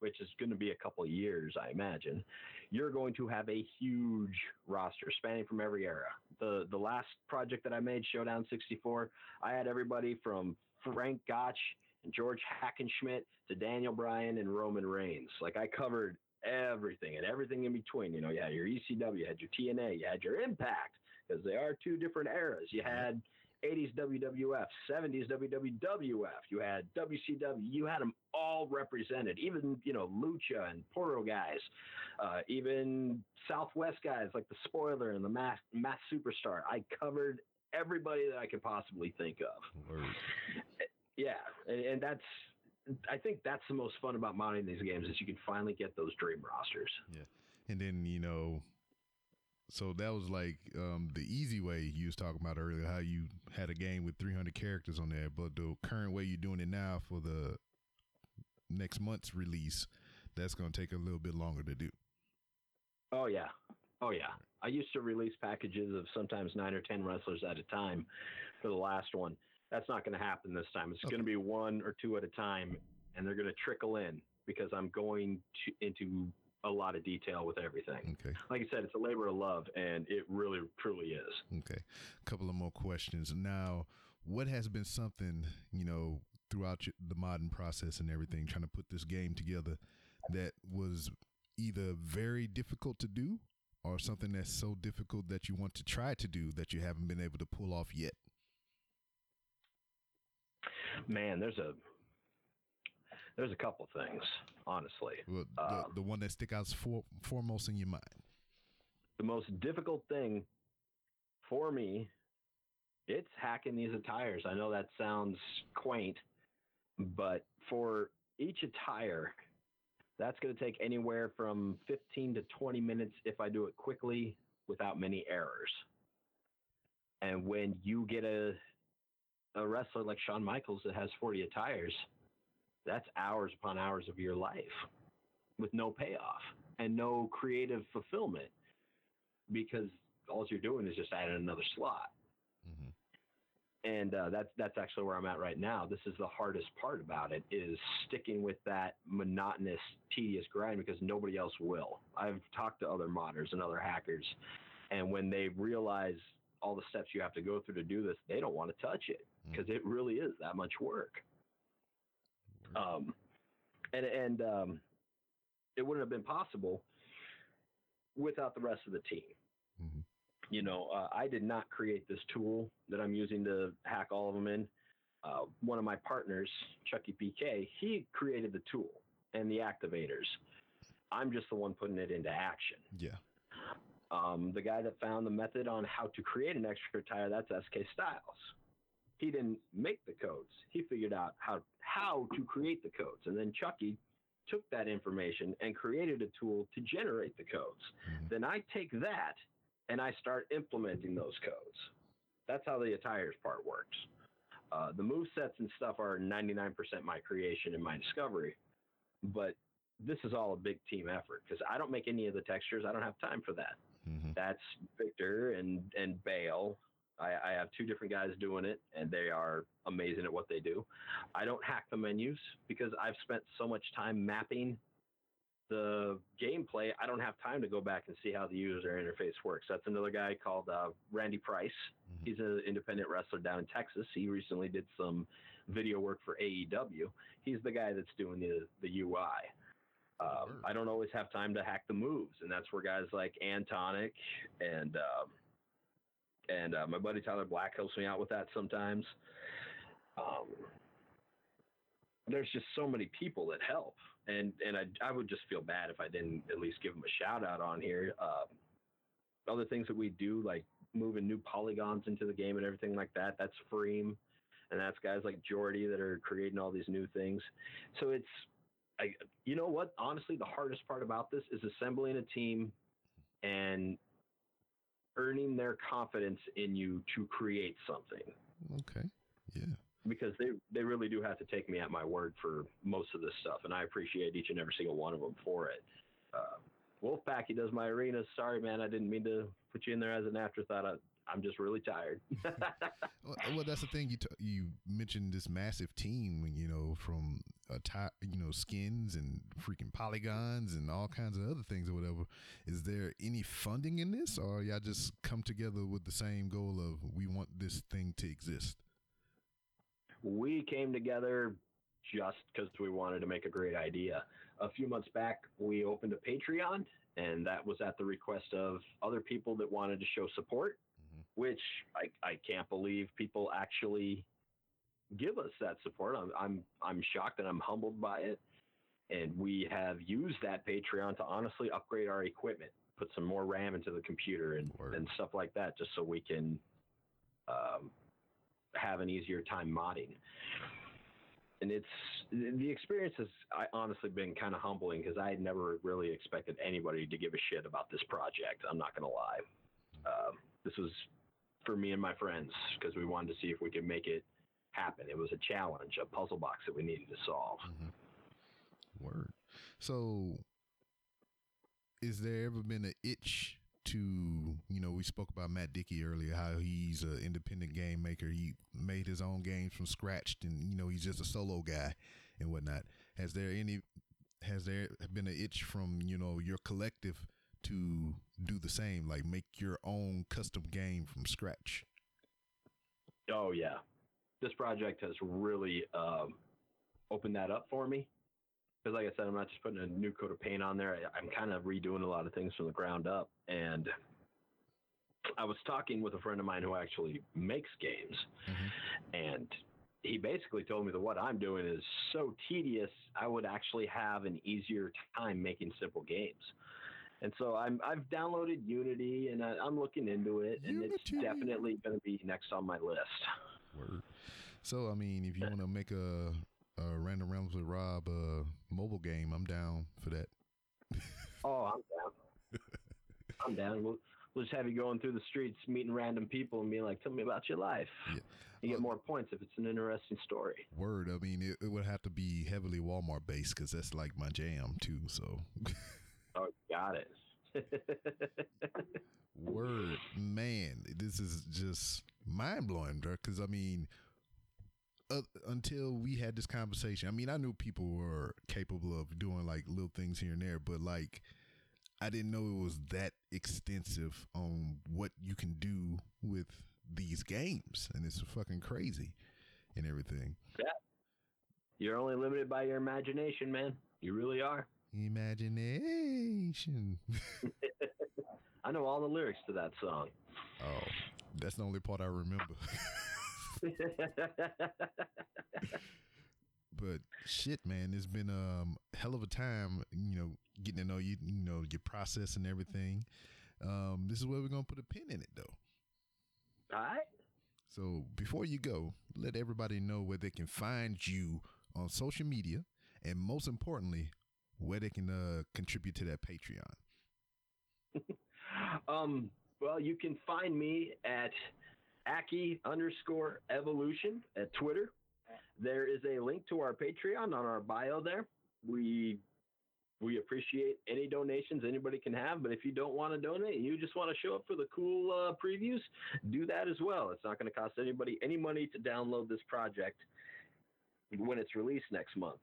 which is going to be a couple of years i imagine you're going to have a huge roster spanning from every era the the last project that i made showdown 64 i had everybody from frank gotch and george hackenschmidt to daniel bryan and roman reigns like i covered everything and everything in between you know you had your ecw you had your tna you had your impact because they are two different eras. You had 80s WWF, 70s WWF. You had WCW. You had them all represented. Even you know Lucha and Puro guys, uh, even Southwest guys like the Spoiler and the Mass Mass Superstar. I covered everybody that I could possibly think of. Yeah, and, and that's I think that's the most fun about modding these games is you can finally get those dream rosters. Yeah, and then you know, so that was like um, the easy way you was talking about earlier, how you had a game with 300 characters on there. But the current way you're doing it now for the next month's release, that's going to take a little bit longer to do. Oh yeah, oh yeah. I used to release packages of sometimes nine or ten wrestlers at a time for the last one. That's not going to happen this time. It's Okay. going to be one or two at a time, and they're going to trickle in because I'm going to, into a lot of detail with everything. Okay. Like I said, it's a labor of love, and it really truly is. Okay. A couple of more questions. Now, what has been something, you know, throughout the modern process and everything, trying to put this game together that was either very difficult to do or something that's so difficult that you want to try to do that you haven't been able to pull off yet? Man, there's a there's a couple things, honestly. Well, the, Um, the one that stick out for, foremost in your mind. the most difficult thing for me it's hacking these attires i know that sounds quaint but for each attire that's going to take anywhere from 15 to 20 minutes if i do it quickly without many errors and when you get a a wrestler like Shawn Michaels that has 40 attires that's hours upon hours of your life with no payoff and no creative fulfillment because all you're doing is just adding another slot. hmm And uh, that's that's actually where I'm at right now. This is the hardest part about it is sticking with that monotonous, tedious grind because nobody else will. I've talked to other modders and other hackers, and when they realize all the steps you have to go through to do this, they don't want to touch it because it really is that much work. Um, and and um, it wouldn't have been possible without the rest of the team. Mhm. You know, uh, I did not create this tool that I'm using to hack all of them in. Uh, one of my partners, Chucky PK, he created the tool and the activators. I'm just the one putting it into action. Yeah. Um, the guy that found the method on how to create an extra tire, that's SK Styles. He didn't make the codes. He figured out how how to create the codes, and then Chucky took that information and created a tool to generate the codes. Mhm. Then I take that and I start implementing those codes. That's how the attires part works. Uh, the move sets and stuff are 99% my creation and my discovery, but this is all a big team effort because I don't make any of the textures. I don't have time for that hmm that's Victor and and Bale. I, I have two different guys doing it, and they are amazing at what they do. I don't hack the menus because I've spent so much time mapping the gameplay. I don't have time to go back and see how the user interface works. That's another guy called uh, Randy Price. Mhm. He's an independent wrestler down in Texas. He recently did some video work for AEW. He's the guy that's doing the the UI. Um. I don't always have time to hack the moves, and that's where guys like Antonic and um, and uh, my buddy Tyler Black helps me out with that sometimes. Um, there's just so many people that help, and and I I would just feel bad if I didn't at least give them a shout out on here. Um, other things that we do, like moving new polygons into the game and everything like that, that's Freem, and that's guys like Jordy that are creating all these new things. So it's I, you know what? Honestly, the hardest part about this is assembling a team and earning their confidence in you to create something Okay. Yeah. because they they really do have to take me at my word for most of this stuff, and I appreciate each and every single one of them for it. Uh, Wolfpack, he does my arenas. Sorry, man, I didn't mean to put you in there as an afterthought. I, I'm just really tired. Well, well, that's the thing. You t- you mentioned this massive team, you know, from uh, you know skins and freaking polygons and all kinds of other things or whatever. Is there any funding in this, or y'all just come together with the same goal of we want this thing to exist? we came together just because we wanted to make a great idea. A few months back, we opened a Patreon, and that was at the request of other people that wanted to show support. Which I, I can't believe people actually give us that support. I'm, I'm, I'm shocked and I'm humbled by it. And we have used that Patreon to honestly upgrade our equipment, put some more RAM into the computer and, Word. and stuff like that, just so we can um, have an easier time modding. And it's the experience has I honestly been kind of humbling because I had never really expected anybody to give a shit about this project. I'm not gonna lie. Um, this was for me and my friends because we wanted to see if we could make it happen. It was a challenge, a puzzle box that we needed to solve. Mhm. Word. So, is there ever been an itch to, you know, we spoke about Mat Dickie earlier, how he's an independent game maker. He made his own games from scratch, and you know, he's just a solo guy and whatnot. Has there any, has there been an itch from you know your collective to do the same, like make your own custom game from scratch? Oh yeah, this project has really um, opened that up for me. Because like I said, I'm not just putting a new coat of paint on there. I, I'm kind of redoing a lot of things from the ground up. And I was talking with a friend of mine who actually makes games, Mhm. and he basically told me that what I'm doing is so tedious. I would actually have an easier time making simple games. And so I'm I've downloaded Unity and I, I'm looking into it, and it's definitely going to be next on my list. Word. So I mean, if you want to make a, a random rounds with Rob uh, mobile game, I'm down for that. Oh, I'm down. I'm down. We'll, we'll just have you going through the streets, meeting random people, and being like, "Tell me about your life." Yeah. You get Well- more points if it's an interesting story. Word. I mean, it, it would have to be heavily Walmart based because that's like my jam too. So, Got it. word, man, this is just mind blowing, bro. Because I mean, uh, until we had this conversation, I mean, I knew people were capable of doing like little things here and there, but like, I didn't know it was that extensive on what you can do with these games, and it's fucking crazy and everything. You're only limited by your imagination, man. You really are. Imagination. I know all the lyrics to that song. oh, that's the only part I remember. but shit, man, it's been um hell of a time. You know, getting to know you. You know your process and everything. Um, this is where we're gonna put a pin in it, though. all right. So before you go, let everybody know where they can find you on social media, and most importantly, where they can uh, contribute to that Patreon. Um, well, you can find me at Aki underscore evolution at Twitter. There is a link to our Patreon on our bio there. We we appreciate any donations anybody can have, but if you don't want to donate, you just want to show up for the cool uh, previews, do that as well. It's not going to cost anybody any money to download this project when it's released next month.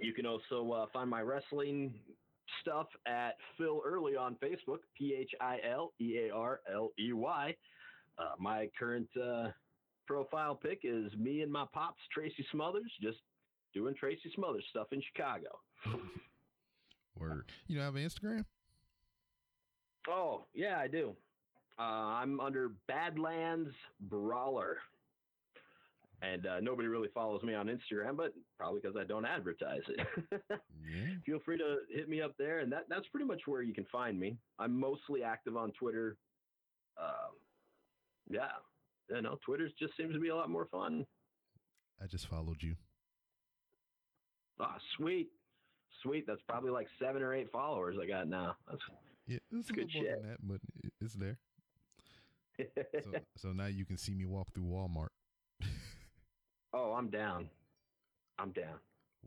You can also uh, find my wrestling stuff at Phil Earley on Facebook, P H I L E A R L E Y. Uh, my current uh, profile pic is me and my pops, Tracy Smothers, just doing Tracy Smothers stuff in Chicago. Word. You don't have an Instagram? Oh, yeah, I do. Uh, I'm under Badlands Brawler. And uh, nobody really follows me on Instagram, but probably because I don't advertise it. Yeah. feel free to hit me up there and that that's pretty much where you can find me i'm mostly active on twitter um, yeah you know twitter just seems to be a lot more fun I just followed you. ah sweet sweet that's probably like seven or eight followers i got now that's Yeah, it's a Good little more shit. than that, but it's there. So, so now you can see me walk through Walmart. Oh i'm down i'm down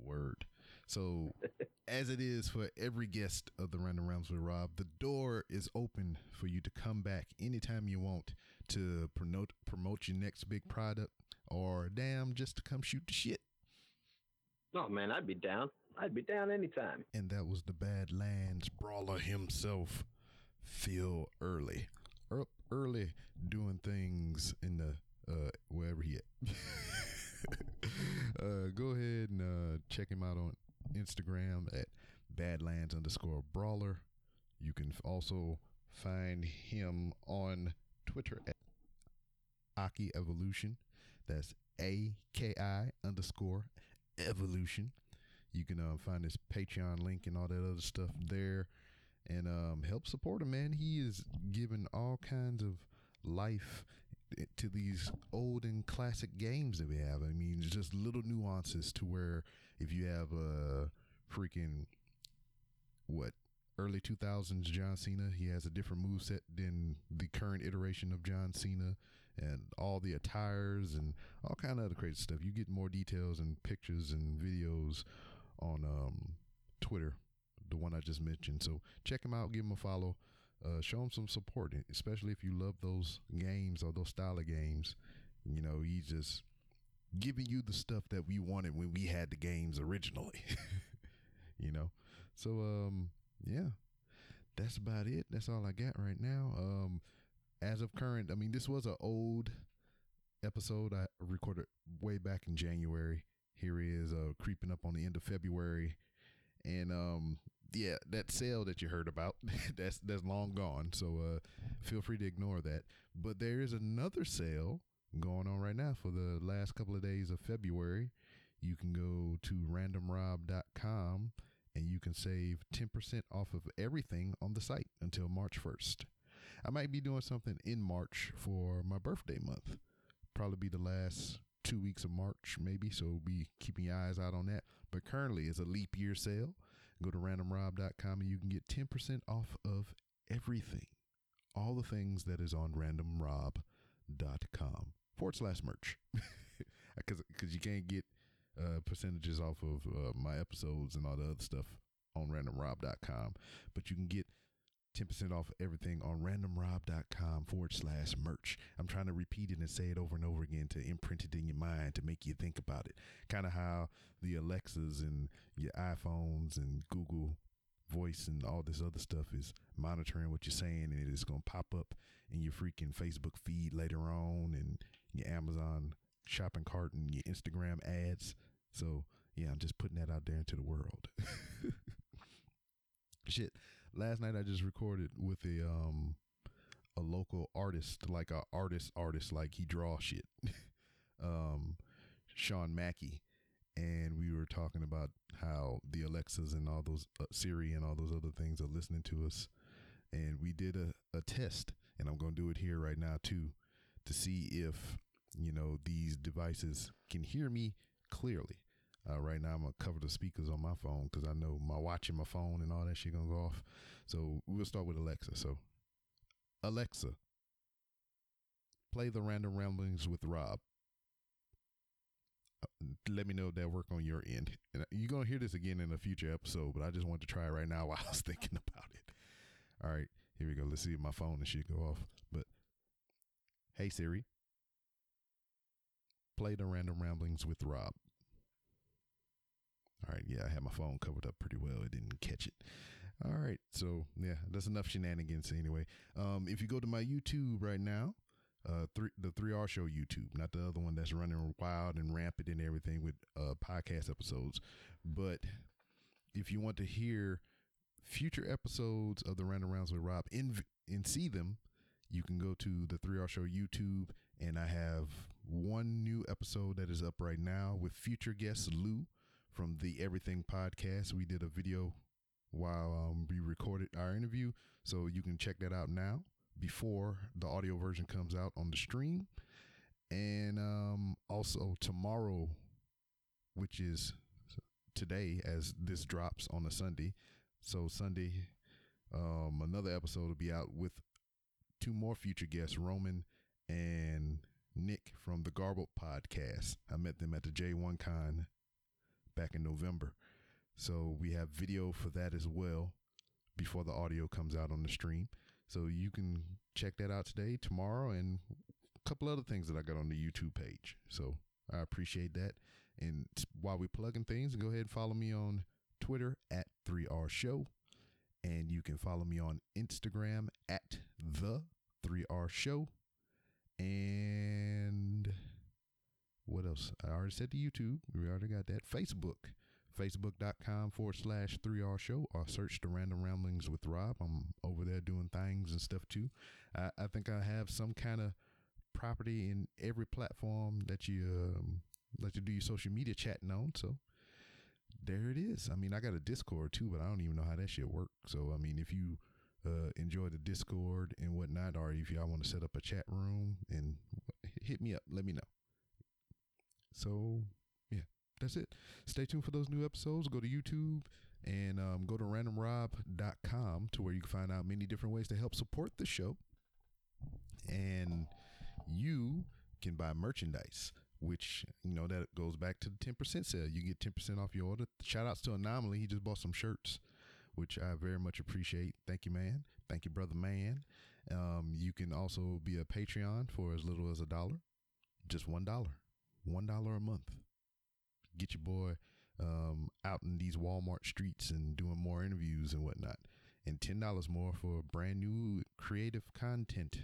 Word. So, as it is for every guest of the Random Rounds with Rob, the door is open for you to come back anytime you want to promote promote your next big product, or damn, just to come shoot the shit. oh man i'd be down i'd be down anytime And that was the Badlands brawler himself, Phil Earley. Ear- Early doing things in the uh wherever he at. uh go ahead and uh check him out on Instagram at Badlands underscore brawler. You can also find him on Twitter at Aki Evolution. That's A K I underscore evolution. You can uh, find his Patreon link and all that other stuff there and um, help support him, man. He is giving all kinds of life to these old and classic games that we have. I mean, just little nuances to where if you have a freaking what early 2000s John Cena, he has a different move set than the current iteration of John Cena and all the attires and all kind of other crazy stuff. You get more details and pictures and videos on um, Twitter, the one I just mentioned. So check him out, give him a follow, uh, show him some support, especially if you love those games or those style of games. You know, he's just giving you the stuff that we wanted when we had the games originally. you know, so um, yeah, that's about it. That's all I got right now. Um, as of current, I mean, this was an old episode I recorded way back in January. Here he is, uh, creeping up on the end of February, and um, yeah, that sale that you heard about, that's that's long gone. So uh, feel free to ignore that. But there is another sale going on right now for the last couple of days of February. You can go to randomrob.com and you can save 10% off of everything on the site until March 1st. I might be doing something in March for my birthday month. Probably be the last two weeks of March, maybe. So be keeping your eyes out on that. But currently, it's a leap year sale. Go to randomrob.com and you can get 10% off of everything. All the things that is on randomrob.com forward slash merch. Because you can't get uh, percentages off of uh, my episodes and all the other stuff on randomrob.com. But you can get 10% off everything on randomrob.com forward slash merch. I'm trying to repeat it and say it over and over again to imprint it in your mind to make you think about it. Kind of how the Alexas and your iPhones and Google voice and all this other stuff is monitoring what you're saying and it's going to pop up in your freaking Facebook feed later on and your Amazon shopping cart and your Instagram ads. So, yeah, I'm just putting that out there into the world. Shit last night I just recorded with a um a local artist, like a artist artist, like he draw shit. um, Sean Mackey, and we were talking about how the Alexas and all those uh, Siri and all those other things are listening to us, and we did a, a test, and I'm to do it here right now too, to see if you know these devices can hear me clearly. Uh, right now, I'm gonna cover the speakers on my phone because I know my watch and my phone and all that shit gonna go off. So we'll start with Alexa. So, Alexa, play the Random Ramblings with Rob. Uh, let me know if that work on your end. And you're gonna hear this again in a future episode, but I just wanted to try it right now while I was thinking about it. All right, here we go. Let's see if my phone and shit go off. But hey Siri, play the Random Ramblings with Rob. All right, yeah, I had my phone covered up pretty well. It didn't catch it. All right, so yeah, that's enough shenanigans anyway. Um, if you go to my YouTube right now, uh, three the three R show YouTube, not the other one that's running wild and rampant and everything with uh podcast episodes, but if you want to hear future episodes of the Random Rounds with Rob and and see them, you can go to the 3R Show YouTube, and I have one new episode that is up right now with future guest Lou from the Everything Podcast. We did a video while um, we recorded our interview, so you can check that out now before the audio version comes out on the stream. And um, also tomorrow, which is today, as this drops on a Sunday. So Sunday, um, another episode will be out with two more future guests, Roman and Nick from the Garbled podcast. I met them at the J1 Con back in November. So we have video for that as well before the audio comes out on the stream. So you can check that out today, tomorrow, and a couple other things that I got on the YouTube page. So I appreciate that. And while we're plugging things, go ahead and follow me on Twitter at 3R Show. And you can follow me on Instagram at the 3R Show. And what else? I already said the YouTube. We already got that. Facebook. Facebook.com forward slash 3R show or search the random ramblings with Rob. I'm over there doing things and stuff too. I, I think I have some kind of property in every platform that you um, like to do your social media chatting on. So there it is. I mean, I got a Discord too, but I don't even know how that shit works. So I mean, if you uh, enjoy the Discord and whatnot, or if y'all want to set up a chat room and hit me up, let me know. So yeah, that's it. Stay tuned for those new episodes. Go to YouTube and um, go to randomrob.com to where you can find out many different ways to help support the show. And you can buy merchandise, which, you know, that goes back to the 10% sale. You get 10% off your order. Shout outs to Anomaly. He just bought some shirts, which I very much appreciate. Thank you, man. Thank you, brother, man. Um, you can also be a Patreon for as little as a dollar, just $1. $1 a month. Get your boy um, out in these Walmart streets and doing more interviews and whatnot. And ten dollars more for brand new creative content.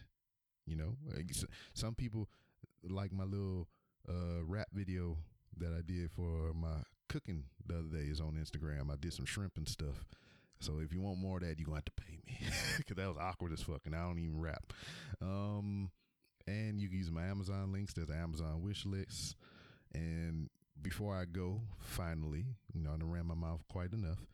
You know, some people like my little uh, rap video that I did for my cooking the other day is on Instagram. I did some shrimp and stuff. So if you want more of that, you're to have to pay me because that was awkward as fuck, and I don't even rap. Um, and you can use my Amazon links. There's an Amazon wish list. And before I go, finally, you know, I done ran my mouth quite enough.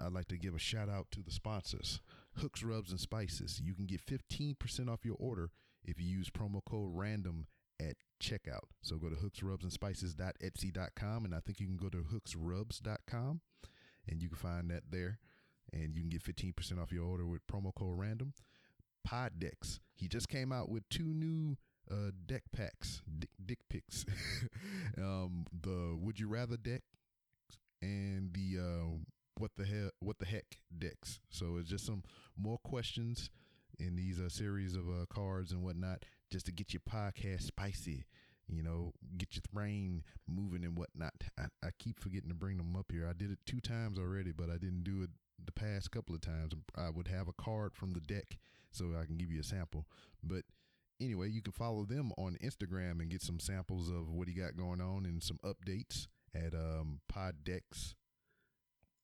I'd like to give a shout out to the sponsors Hooks, Rubs, and Spices. You can get 15% off your order if you use promo code RANDOM at checkout. So go to hooksrubsandspices.etsy.com and I think you can go to hooksrubs.com and you can find that there and you can get 15% off your order with promo code random. Pod Decks. He just came out with two new uh, deck packs, dick, dick picks. um, the Would You Rather deck and the uh, What the hell What the heck decks. So it's just some more questions in these uh, series of uh, cards and whatnot, just to get your podcast spicy. You know, get your brain moving and whatnot. I, I keep forgetting to bring them up here. I did it two times already, but I didn't do it the past couple of times. I would have a card from the deck so I can give you a sample. But anyway, you can follow them on Instagram and get some samples of what he got going on and some updates at um, Poddex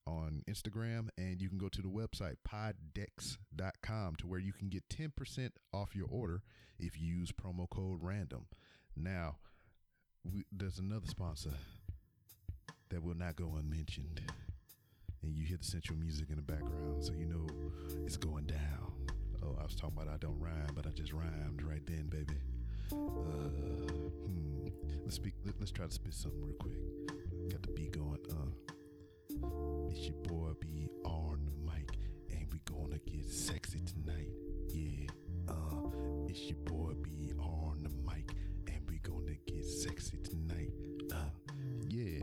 on Instagram. And you can go to the website poddex.com to where you can get 10% off your order if you use promo code random. Now, we, there's another sponsor that will not go unmentioned. And you hear the central music in the background, so you know it's going down. Oh, I was talking about I don't rhyme, but I just rhymed right then, baby. Uh, hmm. Let's speak. Let, us try to spit something real quick. Got the beat going. Uh, it's your boy B on the mic, and we gonna get sexy tonight. Yeah. Uh, it's your boy B on the mic, and we gonna get sexy tonight. Uh, yeah.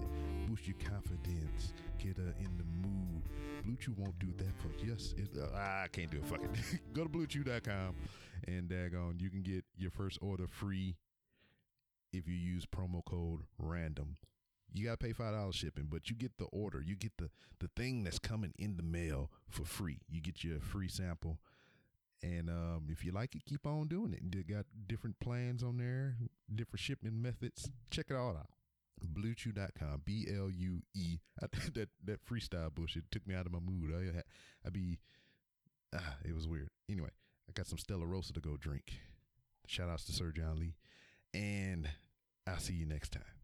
Boost your confidence. Get in the mood Blue Chew won't do that for yes. It, uh, I can't do it. Fuck it. Go to bluechew.com and daggone, you can get your first order free if you use promo code random. You gotta pay five dollars shipping, but you get the order. You get the the thing that's coming in the mail for free. You get your free sample. And um, if you like it, keep on doing it. They got different plans on there, different shipping methods. Check it all out bluechew.com b l u e. That that freestyle bullshit. Took me out of my mood. I i be ah, it was weird. Anyway i got some stella rosa to go drink. Shout outs to sir john lee. And i'll see you next time